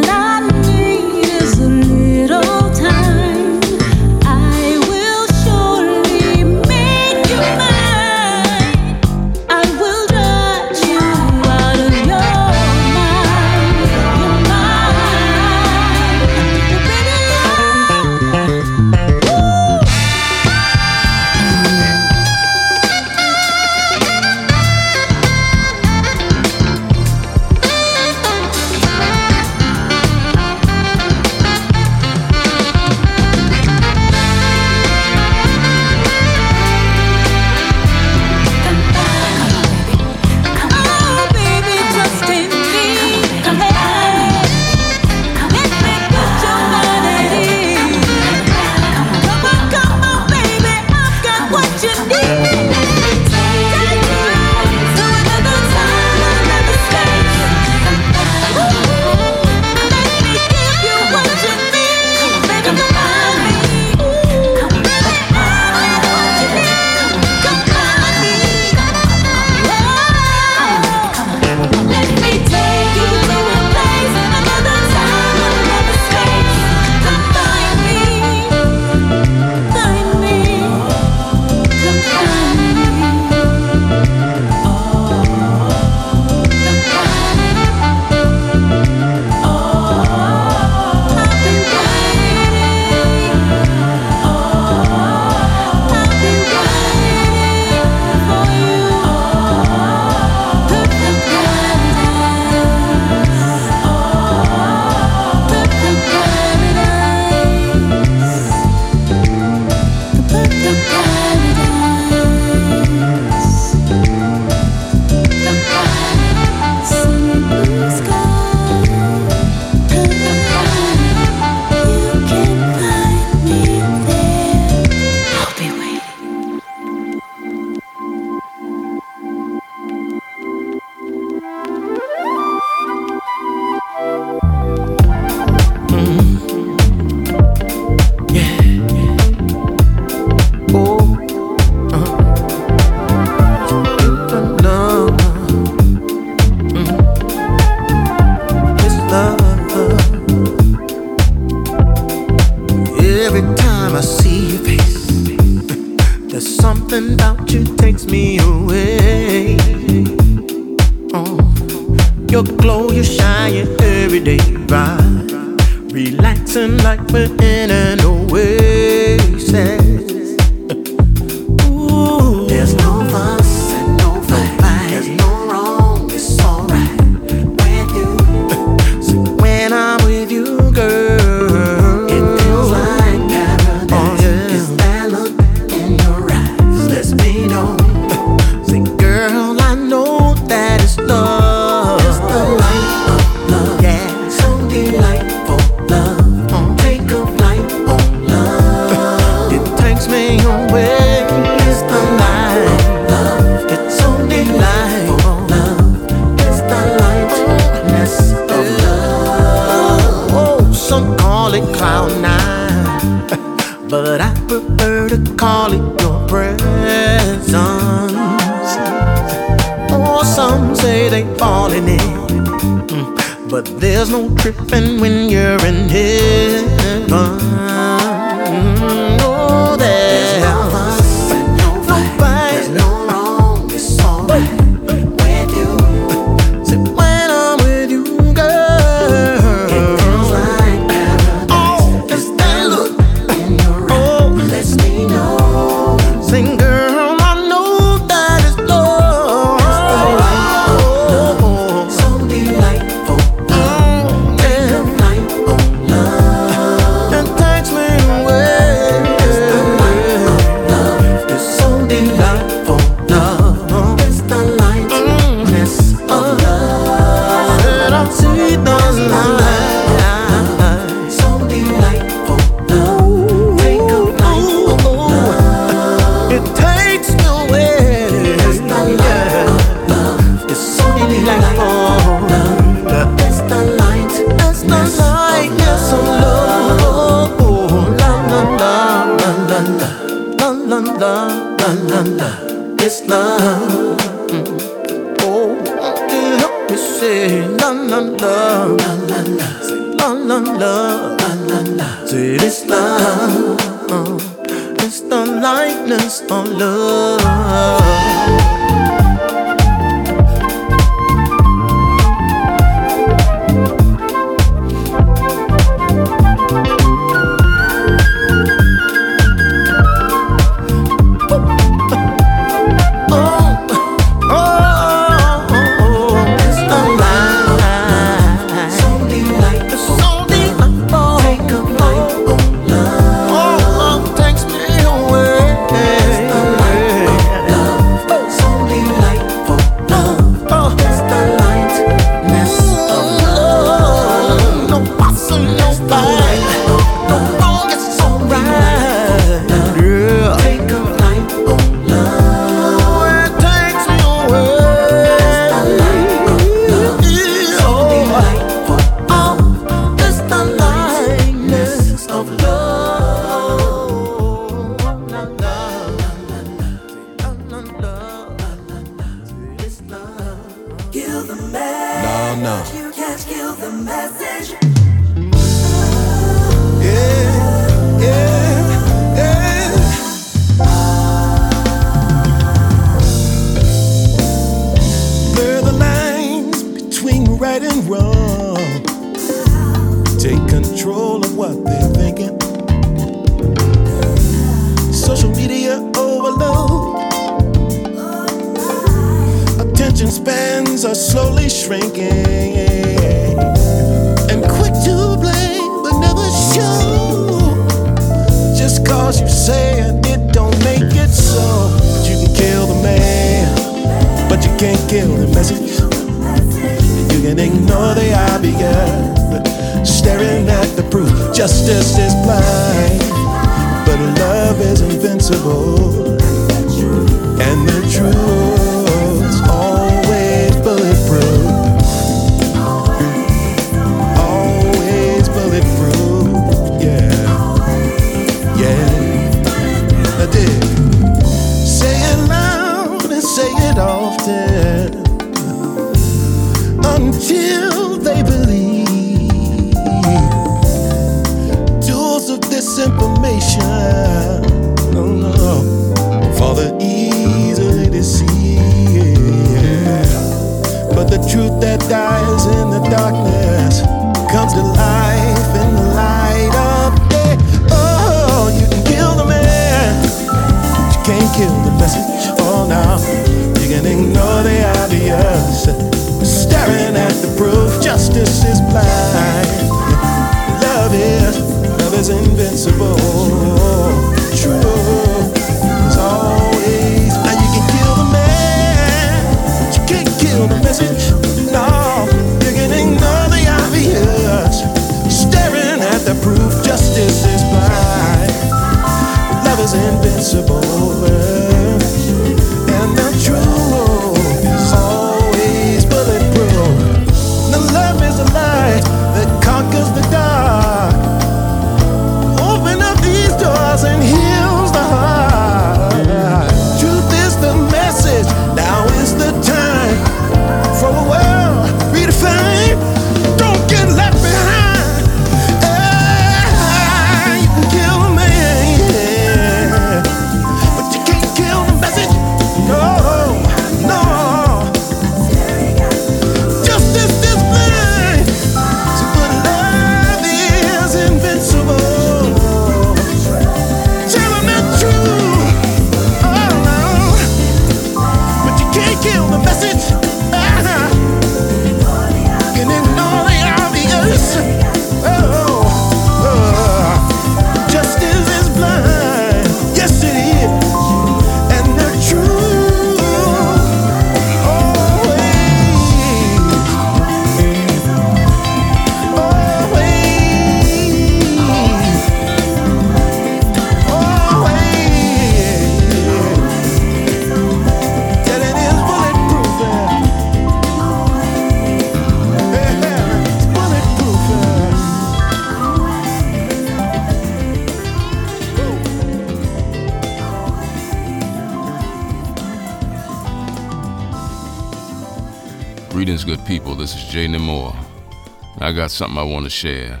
Got something I want to share.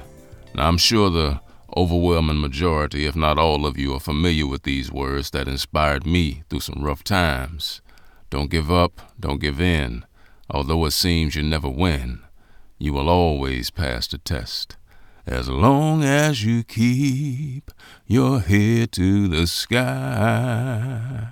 Now, I'm sure the overwhelming majority, if not all of you, are familiar with these words that inspired me through some rough times. Don't give up, don't give in. Although it seems you never win, you will always pass the test. As long as you keep your head to the sky.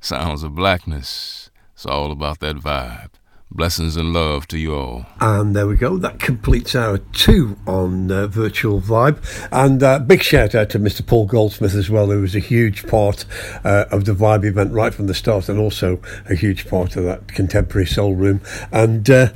Sounds of blackness. It's all about that vibe. Blessings and love to you all. And there we go. That completes our two on uh, Virtual Vibe. And uh, big shout out to Mr. Paul Goldsmith as well, who was a huge part uh, of the Vibe event right from the start and also a huge part of that contemporary soul room. And uh,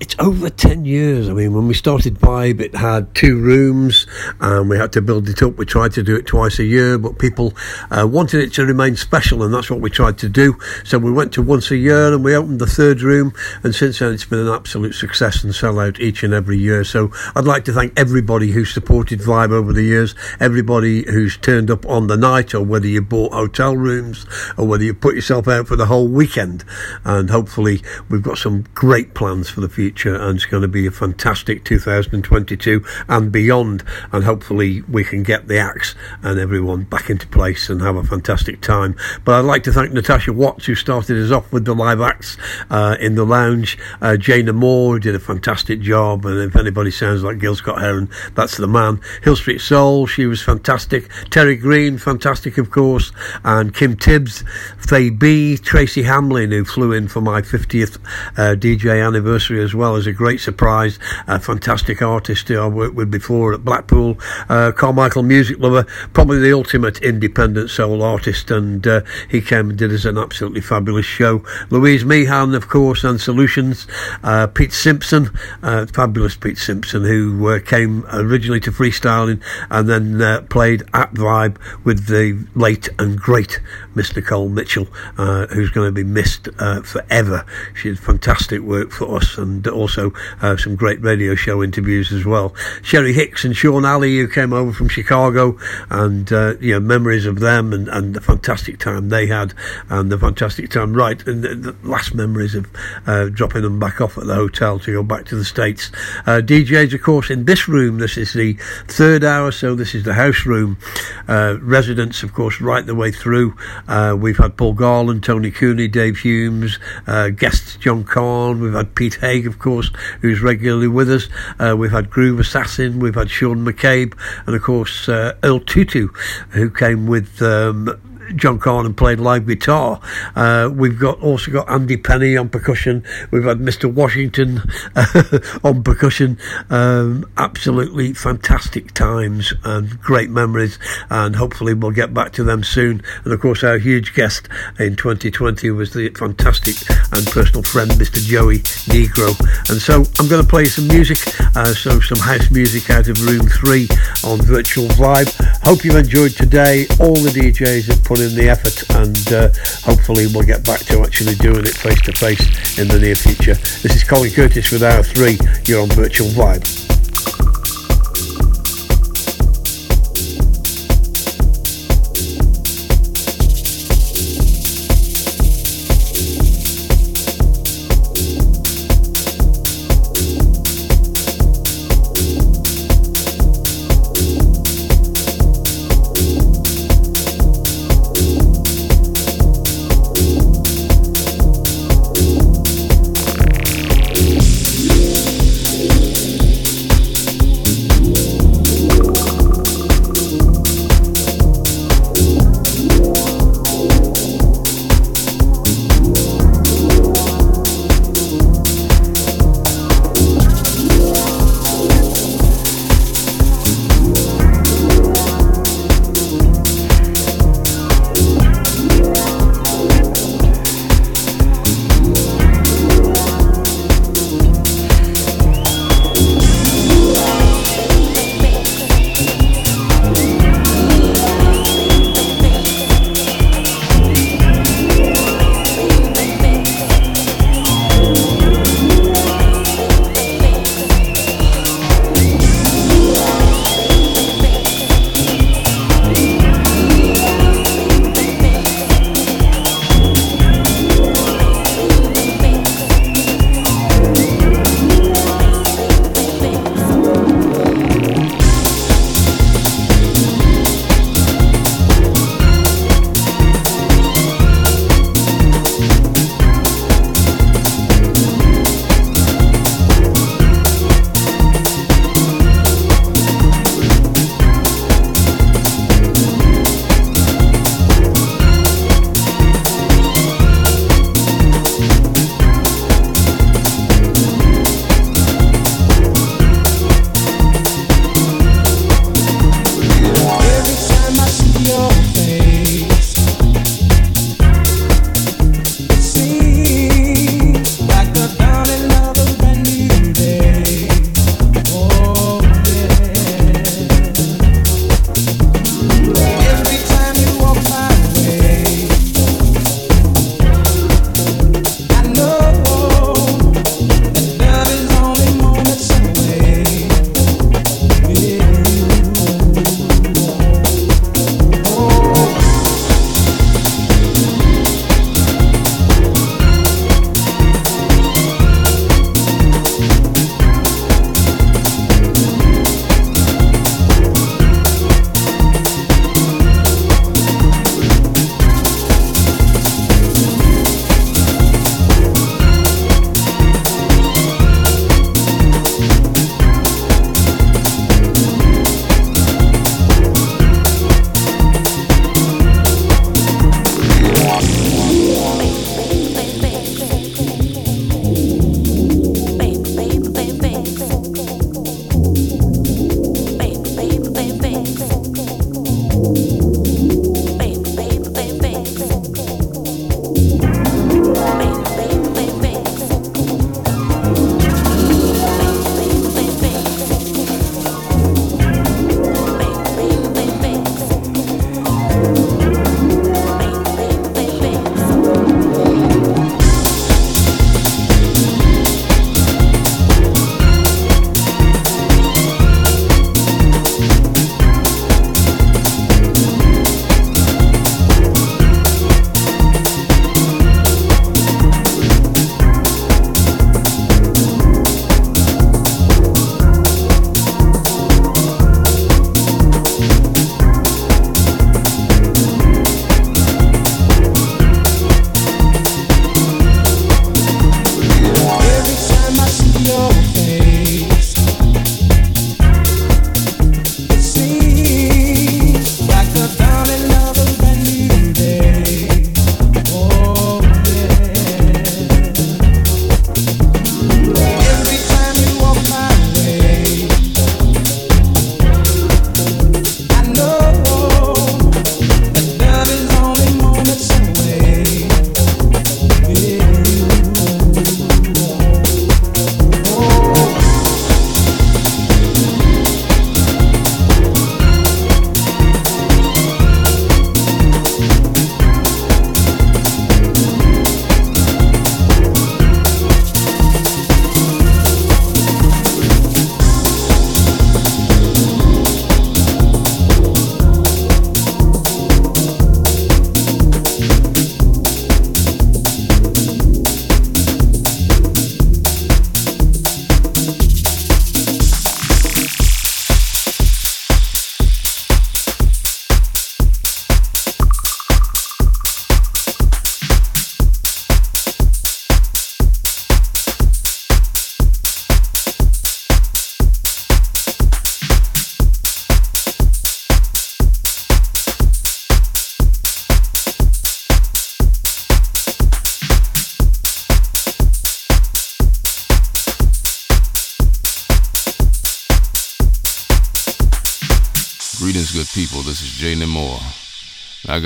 it's over 10 years. I mean, when we started Vibe, it had two rooms and we had to build it up. We tried to do it twice a year, but people uh, wanted it to remain special, and that's what we tried to do. So we went to once a year and we opened the third room, and since then it's been an absolute success and sell out each and every year. So I'd like to thank everybody who supported Vibe over the years, everybody who's turned up on the night, or whether you bought hotel rooms, or whether you put yourself out for the whole weekend. And hopefully, we've got some great plans for the future, and it's going to be a fantastic 2022 and beyond. And hopefully, we can get the acts and everyone back into place and have a fantastic time. But I'd like to thank Natasha Watts, who started us off with the live acts uh, in the lounge. Uh, Jana Moore did a fantastic job, and if anybody sounds like Gil Scott Heron, that's the man. Hill Street Soul, she was fantastic. Terry Green, fantastic, of course, and Kim Tibbs, Faye B, Tracy Hamlin, who flew in for my 50th uh, DJ anniversary as well as a great surprise. A fantastic artist who I worked with before at Blackpool. Uh, Carmichael Music Lover, probably the ultimate independent soul artist, and uh, he came and did us an absolutely fabulous show. Louise Meehan, of course, and Solutions. Uh, Pete Simpson, uh, fabulous Pete Simpson, who uh, came originally to freestyling and then uh, played at Vibe with the late and great Miss Nicole Mitchell, uh, who's going to be missed uh, forever. She did fantastic work for us, and also uh, some great radio show interviews as well. Sherry Hicks and Sean Alley, who came over from Chicago, and uh, you know memories of them and, and the fantastic time they had, and the fantastic time right, and the, the last memories of uh, dropping them back off at the hotel to go back to the states. Uh, DJs, of course, in this room. This is the third hour, so this is the house room. Residents, of course, right the way through. Uh, we've had Paul Garland, Tony Cooney, Dave Humes, uh, guests John Kahn. We've had Pete Haig, of course, who's regularly with us. Uh, we've had Groove Assassin. We've had Sean McCabe, and of course uh, Earl Tutu, who came with. Um, John Carn played live guitar. Uh, we've got also got Andy Penny on percussion. We've had Mr. Washington [laughs] on percussion. Um, absolutely fantastic times and great memories, and hopefully we'll get back to them soon. And of course, our huge guest in 2020 was the fantastic and personal friend, Mr. Joey Negro. And so I'm going to play some music, uh, so some house music out of Room Three on Virtual Vibe. Hope you've enjoyed today. All the DJs have put in the effort, and uh, hopefully we'll get back to actually doing it face to face in the near future. This is Colin Curtis with Hour 3. You're on Virtual Vibe.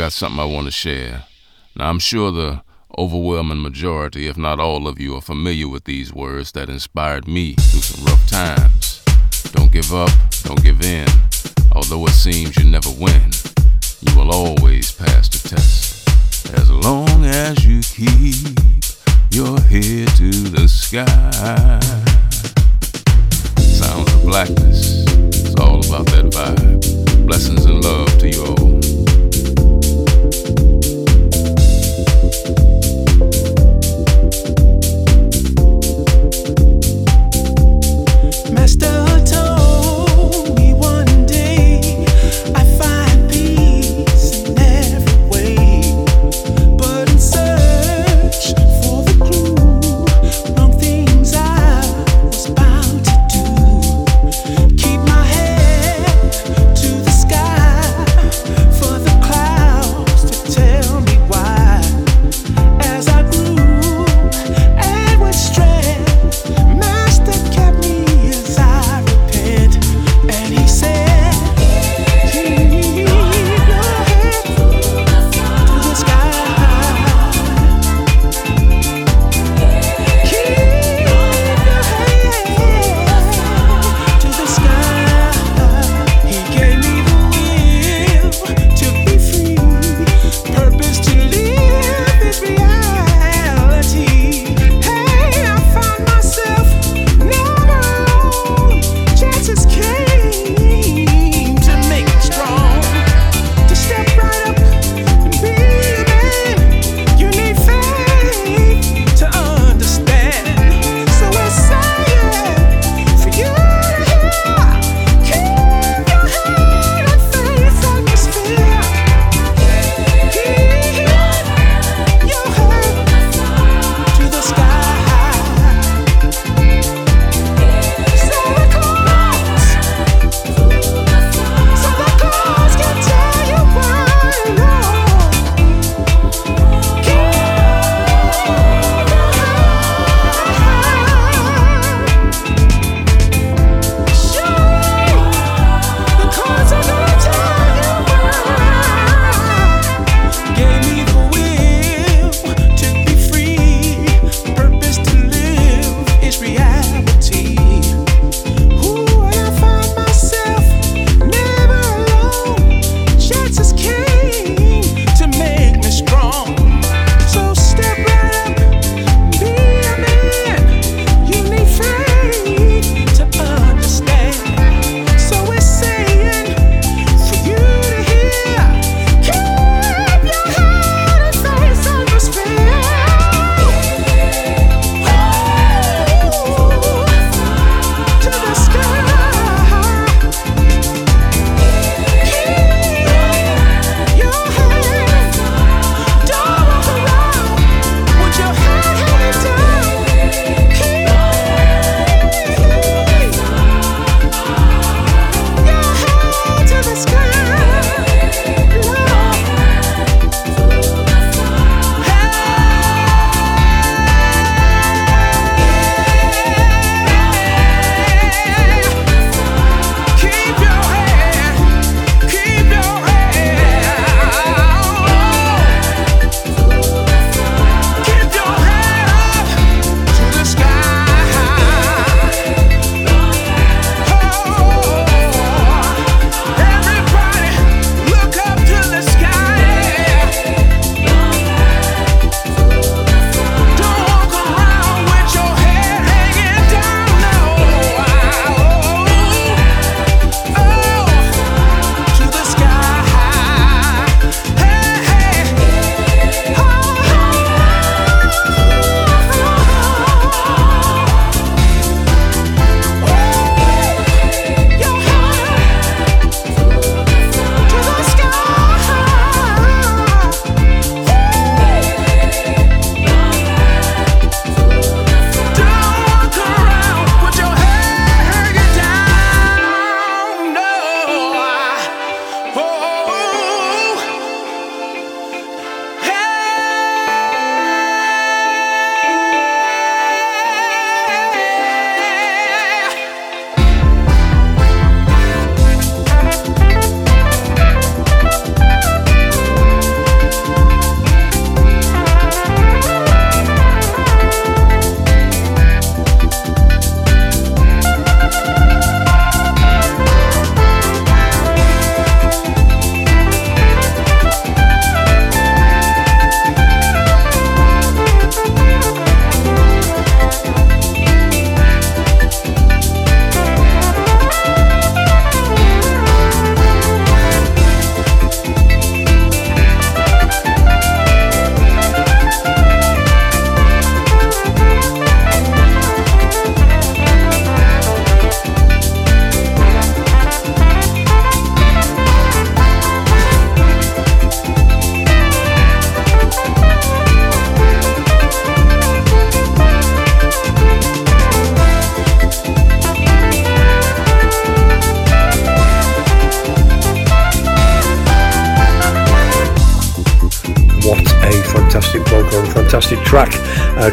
Got something I want to share. Now, I'm sure the overwhelming majority, if not all of you, are familiar with these words that inspired me through some rough times. Don't give up, don't give in. Although it seems you never win, you will always pass the test. As long as you keep your head to the sky.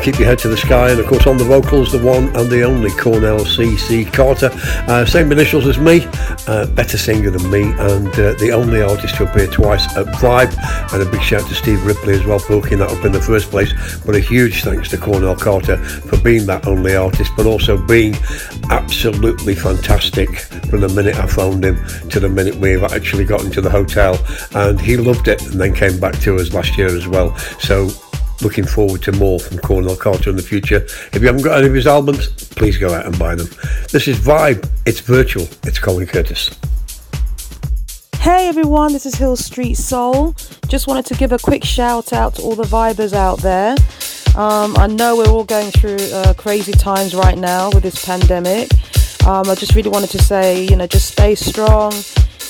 Keep Your Head to the Sky, and of course on the vocals, the one and the only Cornell C.C. Carter. Uh, same initials as me, uh, better singer than me, and uh, the only artist to appear twice at Vibe. And a big shout to Steve Ripley as well for hooking that up in the first place. But a huge thanks to Cornell Carter for being that only artist, but also being absolutely fantastic from the minute I phoned him to the minute we've actually got into the hotel. And he loved it and then came back to us last year as well. So looking forward to more from Cornell Carter in the future. If you haven't got any of his albums, please go out and buy them. This is Vibe. It's virtual. It's Colin Curtis. Hey everyone, this is Hill Street Soul. Just wanted to give a quick shout out to all the vibers out there. Um, I know we're all going through uh, crazy times right now with this pandemic. Um, I just really wanted to say, you know, just stay strong,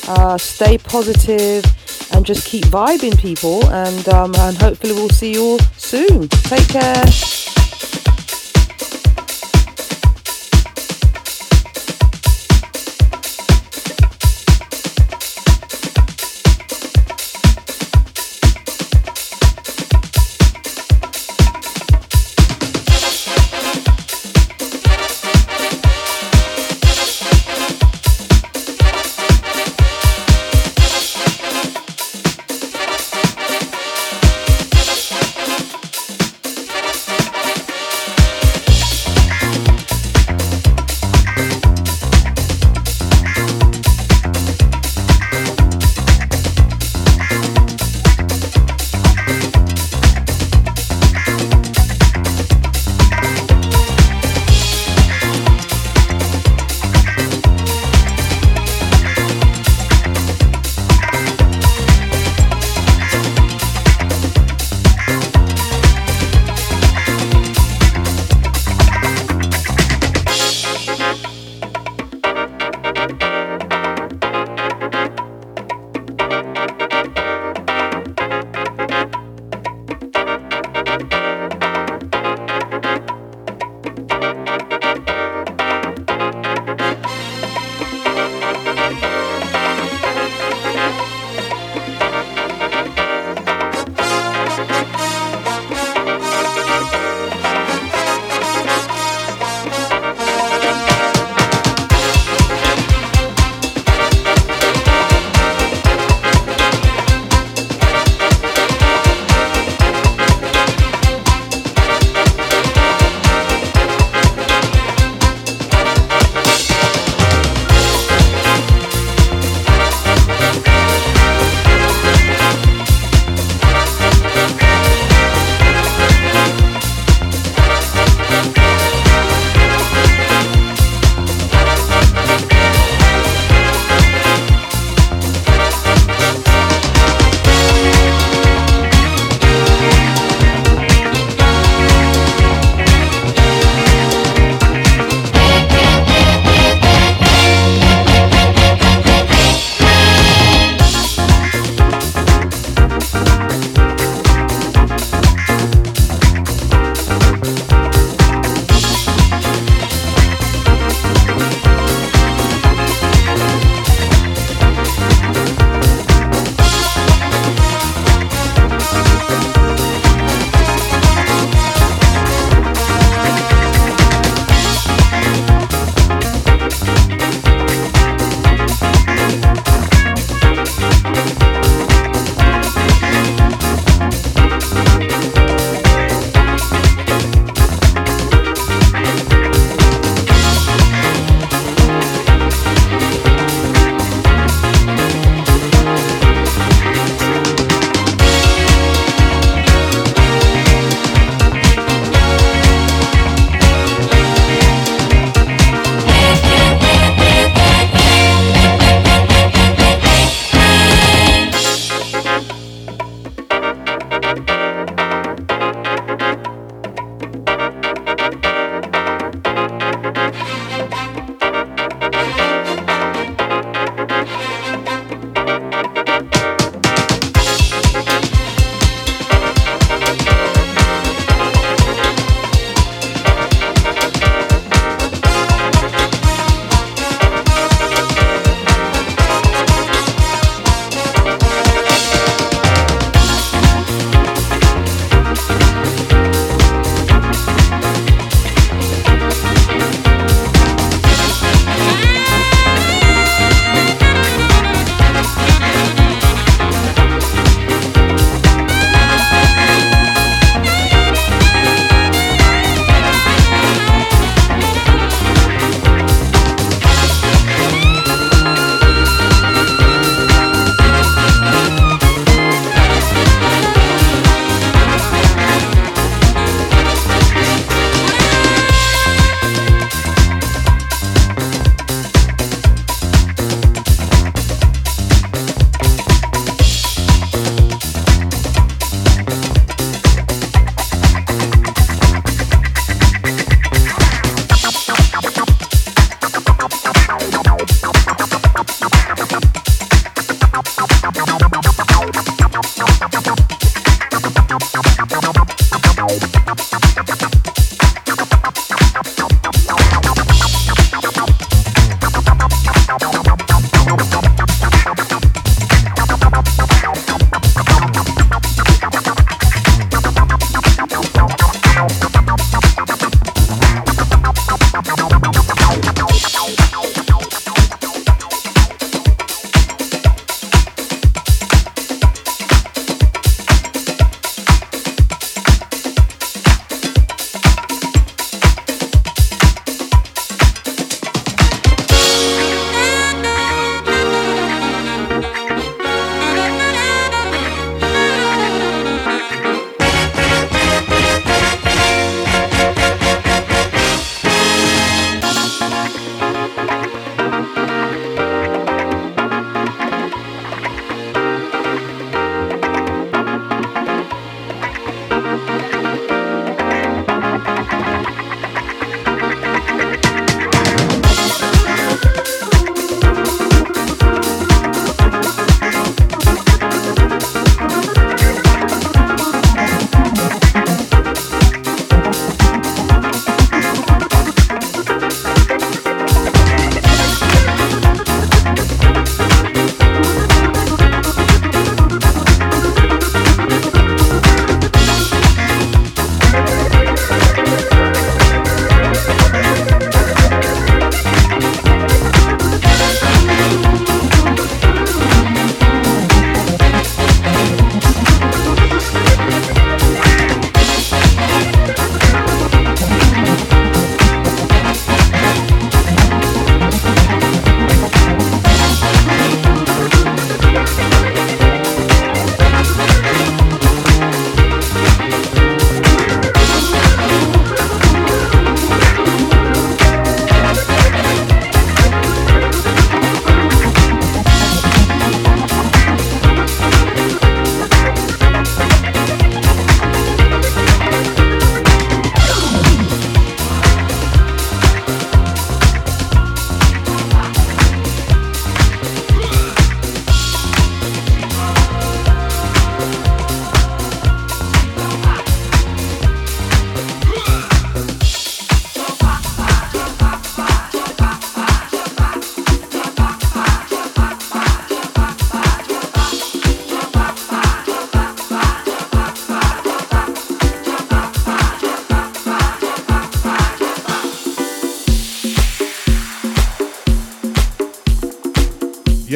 uh, stay positive, and just keep vibing, people. And um, and hopefully we'll see you all soon. Take care.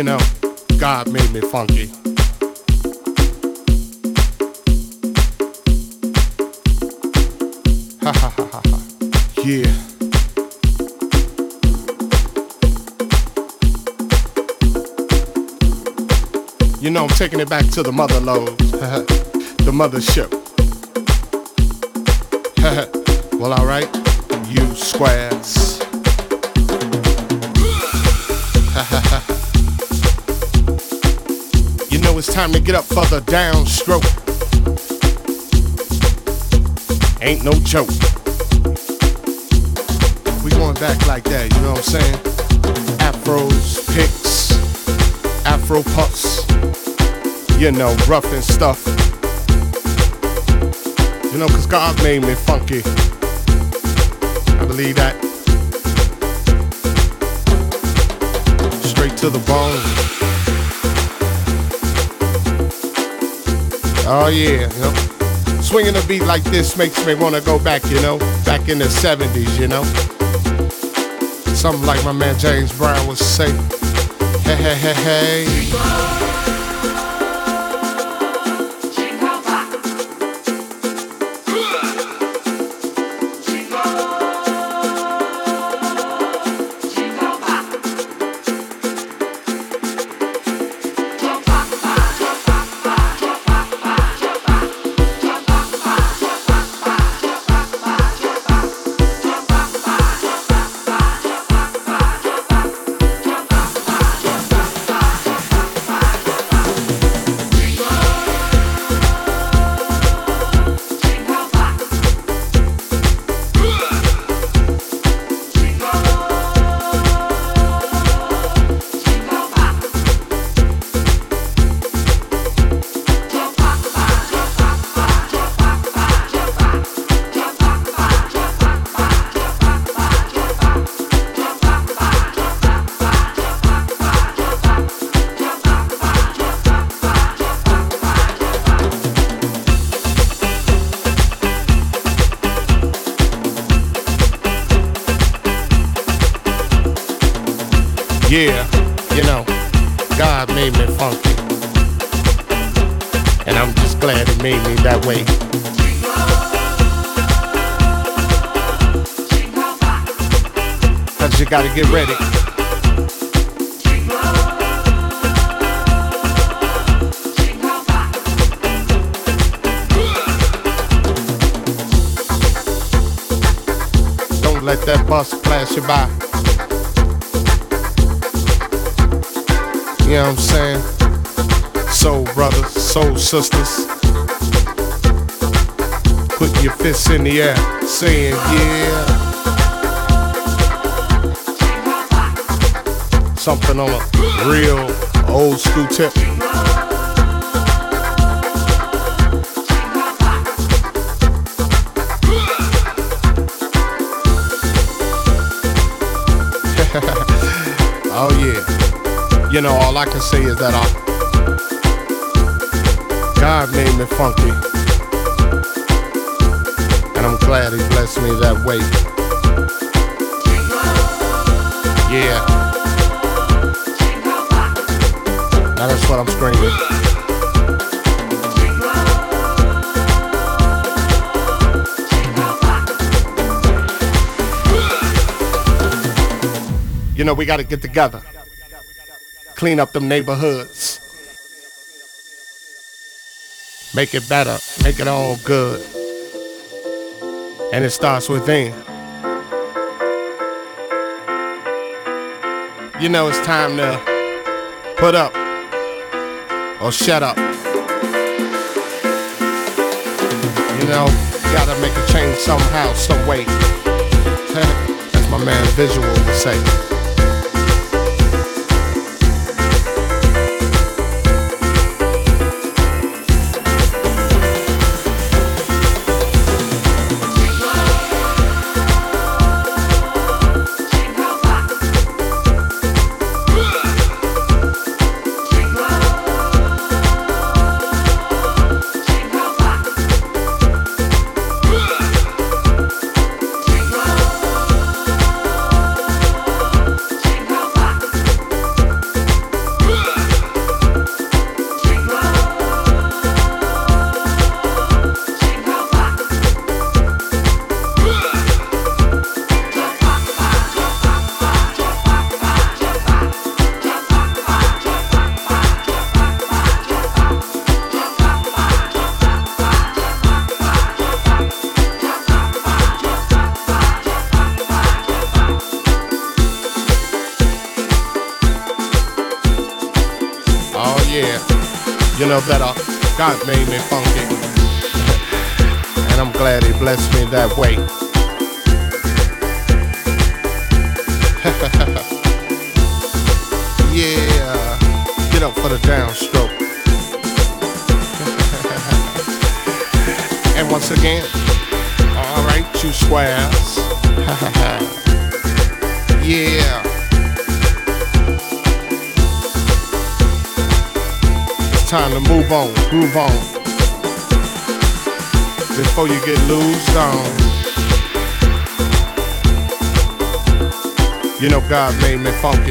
You know, God made me funky. Ha ha ha ha. Yeah. You know, I'm taking it back to the mother lode, [laughs] the mothership. [laughs] well, alright, you time to get up for the downstroke. Ain't no joke. We going back like that, you know what I'm saying? Afros, picks, Afro puffs, you know, rough and stuff. You know, cause God made me funky. I believe that. Straight to the bone. Oh yeah, you know. Swinging a beat like this makes me wanna go back, you know, back in the 70s, you know. Something like my man James Brown would say. Hey, hey, hey, hey. Yeah, you know, God made me funky. And I'm just glad He made me that way. Cause you gotta get ready. Don't let that bus pass you by. You know what I'm saying? Soul brothers, soul sisters. Put your fists in the air, saying yeah. Something on a real old school tip. [laughs] oh yeah. You know, all I can say is that I, God made me funky. And I'm glad he blessed me that way. Yeah. Now that's what I'm screaming. You know, we got to get together, clean up them neighborhoods, make it better, make it all good. And it starts within. You know, it's time to put up or shut up. You know, gotta make a change somehow, some way. [laughs] As my man Visual would say.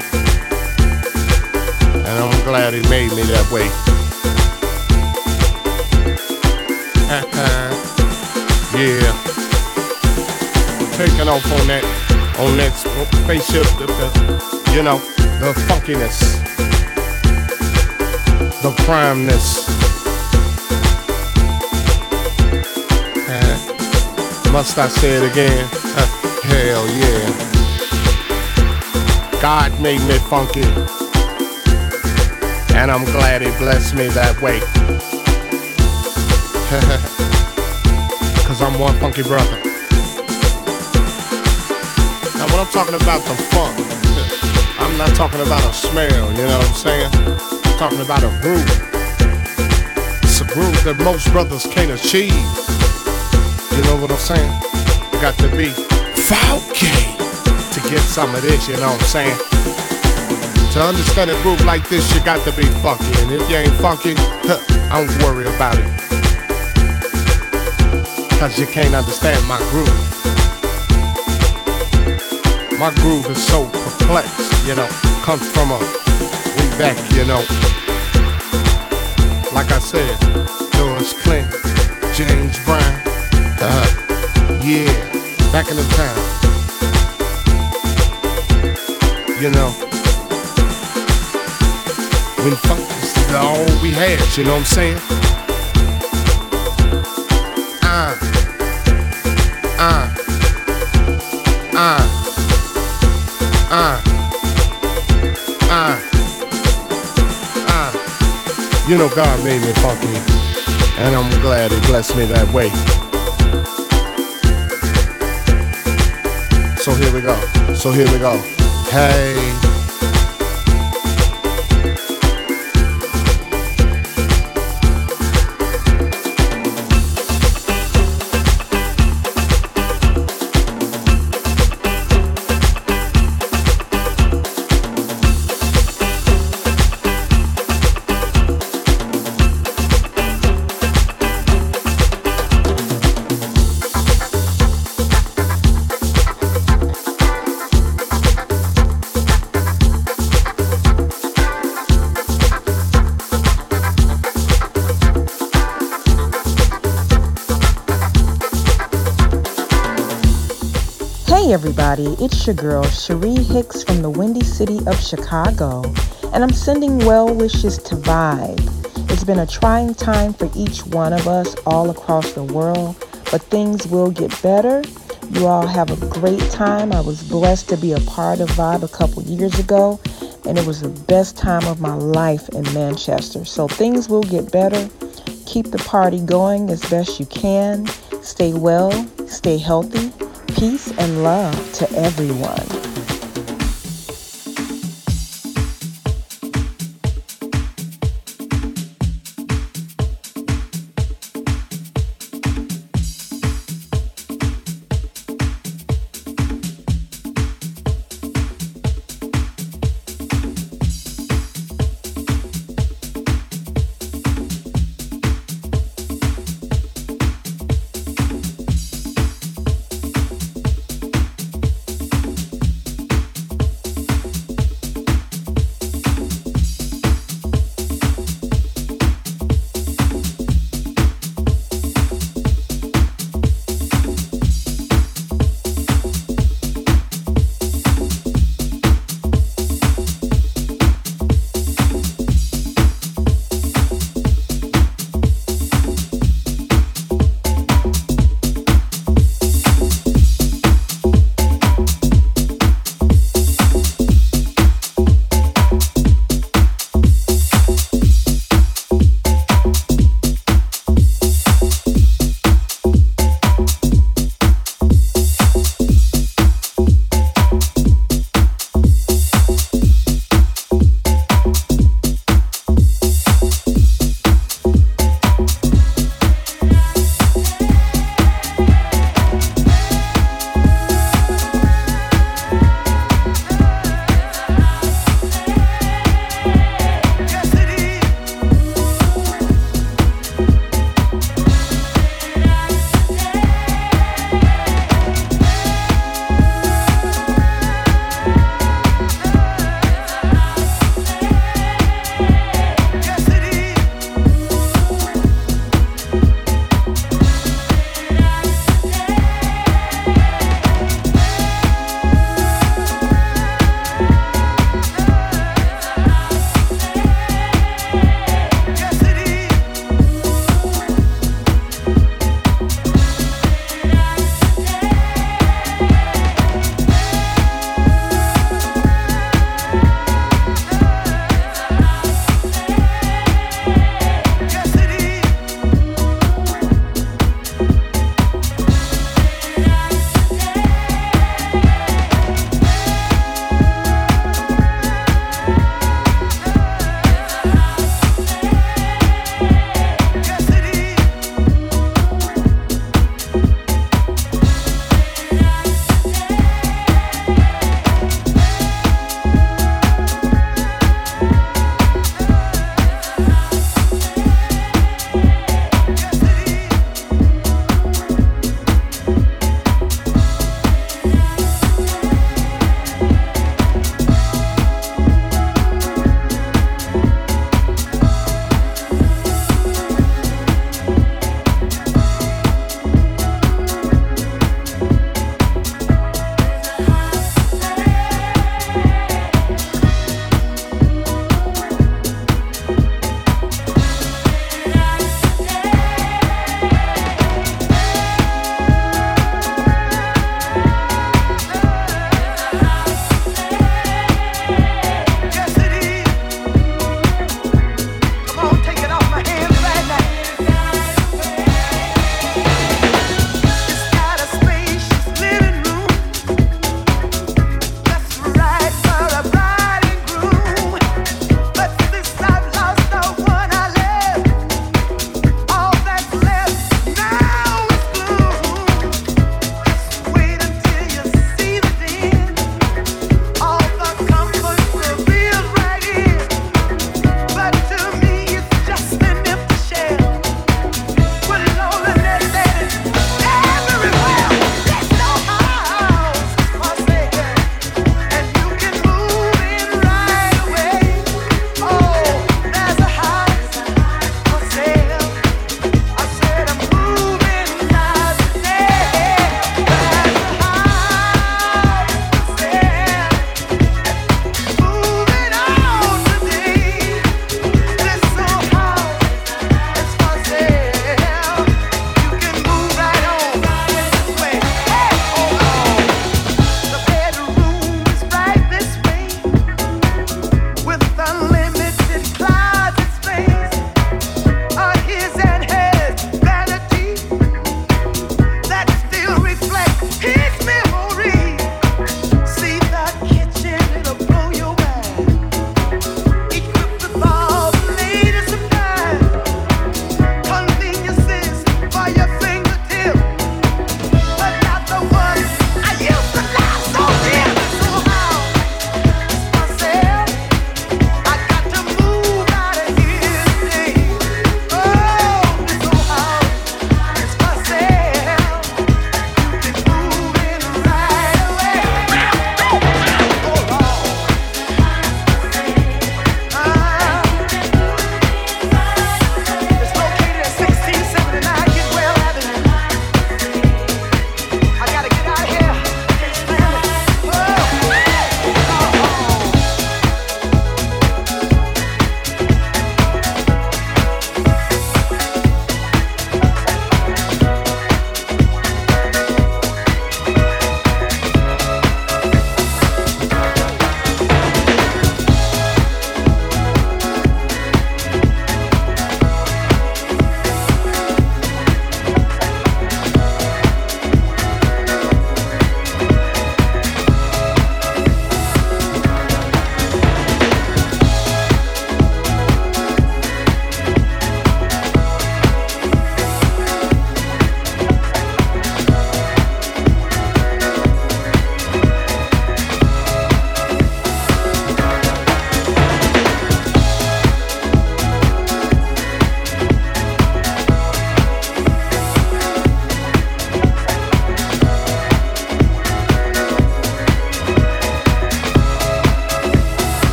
Funky. And I'm glad he made me that way. [laughs] yeah. Taking off on that on that spaceship, the, the, you know, the funkiness, the primeness. Uh, [laughs] must I say it again? Uh, [laughs] hell yeah. God made me funky. And I'm glad he blessed me that way. [laughs] Cause I'm one funky brother. Now when I'm talking about the funk, [laughs] I'm not talking about a smell, you know what I'm saying? I'm talking about a groove. It's a groove that most brothers can't achieve. You know what I'm saying? Got to be funky get some of this, you know what I'm saying? To understand a groove like this, you got to be funky. And if you ain't funky, huh, don't worry about it. Cause you can't understand my groove. My groove is so perplexed, you know, comes from a way back, you know. Like I said, George Clinton, James Brown, uh, yeah, back in the time. You know, when funk is all we had, you know what I'm saying? Uh, uh, uh, uh, uh, uh. You know, God made me funky, and I'm glad He blessed me that way. So here we go. So here we go. Hey. Everybody, it's your girl Cherie Hicks from the Windy City of Chicago, and I'm sending well wishes to Vibe. It's been a trying time for each one of us all across the world, but things will get better. You all have a great time. I was blessed to be a part of Vibe a couple years ago, and it was the best time of my life in Manchester. So things will get better. Keep the party going as best you can. Stay well, stay healthy. Peace and love to everyone.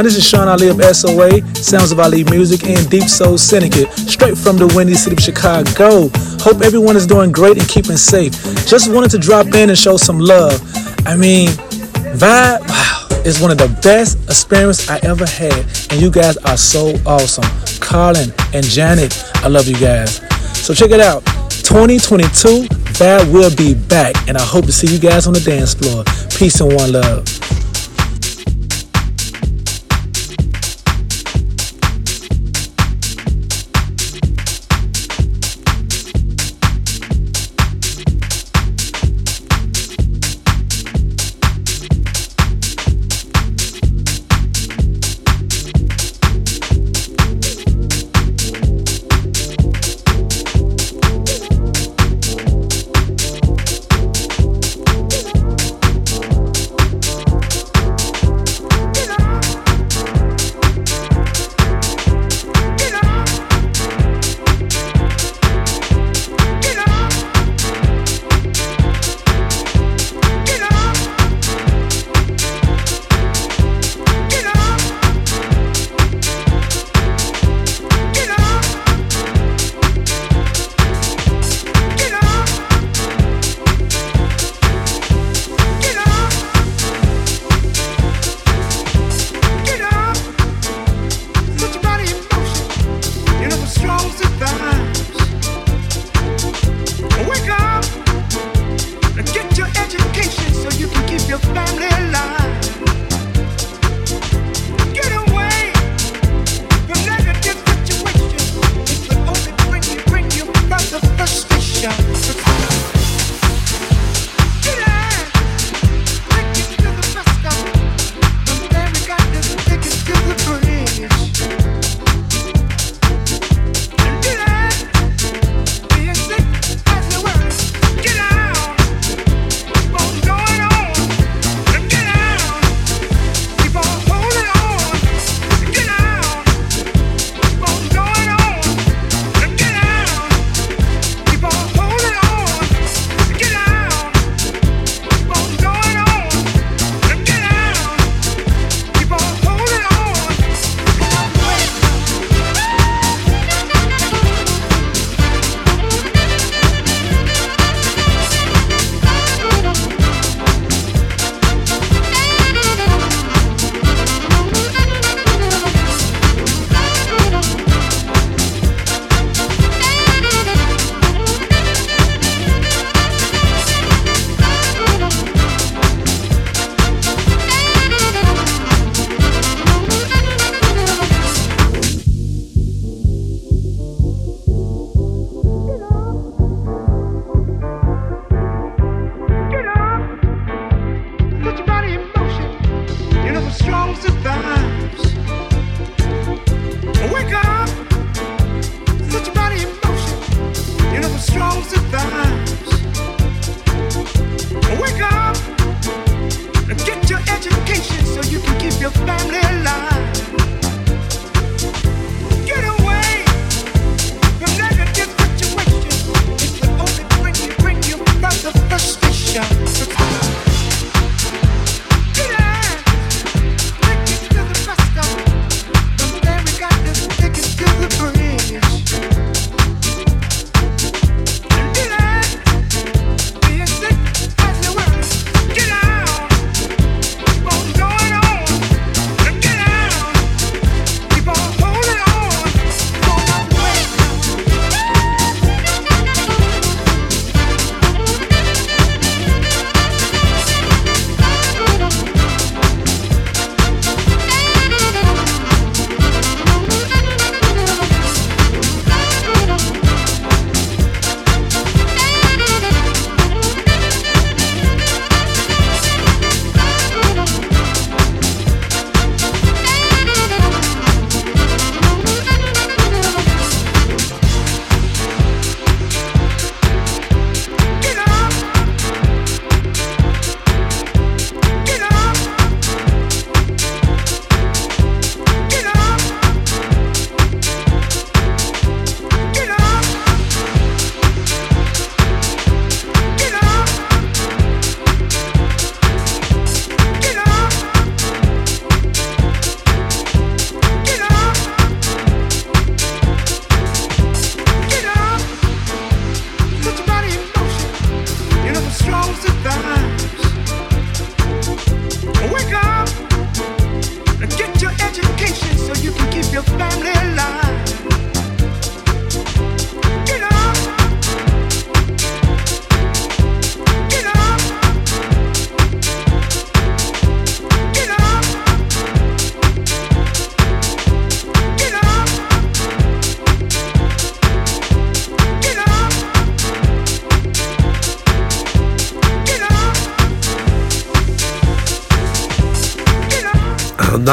Everyone, this is Sean Ali of SOA, Sounds of Ali Music, and Deep Soul Syndicate, straight from the Windy City of Chicago. Hope everyone is doing great and keeping safe. Just wanted to drop in and show some love. I mean, Vibe, wow, is one of the best experience I ever had, and you guys are so awesome. Colin and Janet, I love you guys. So check it out. 2022, Vibe will be back, and I hope to see you guys on the dance floor. Peace and one love.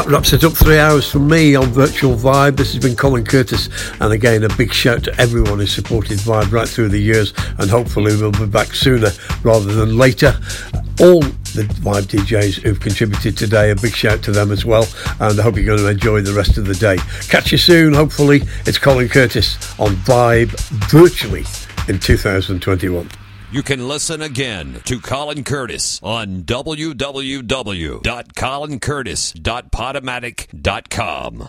Wraps it up. Three hours from me on Virtual Vibe. This has been Colin Curtis. And again, a big shout to everyone who supported Vibe right through the years. And hopefully, we'll be back sooner rather than later. All the Vibe DJs who've contributed today, a big shout to them as well. And I hope you're going to enjoy the rest of the day. Catch you soon, hopefully. It's Colin Curtis on Vibe virtually in 2021. You can listen again to Colin Curtis on www.colincurtis.podomatic.com.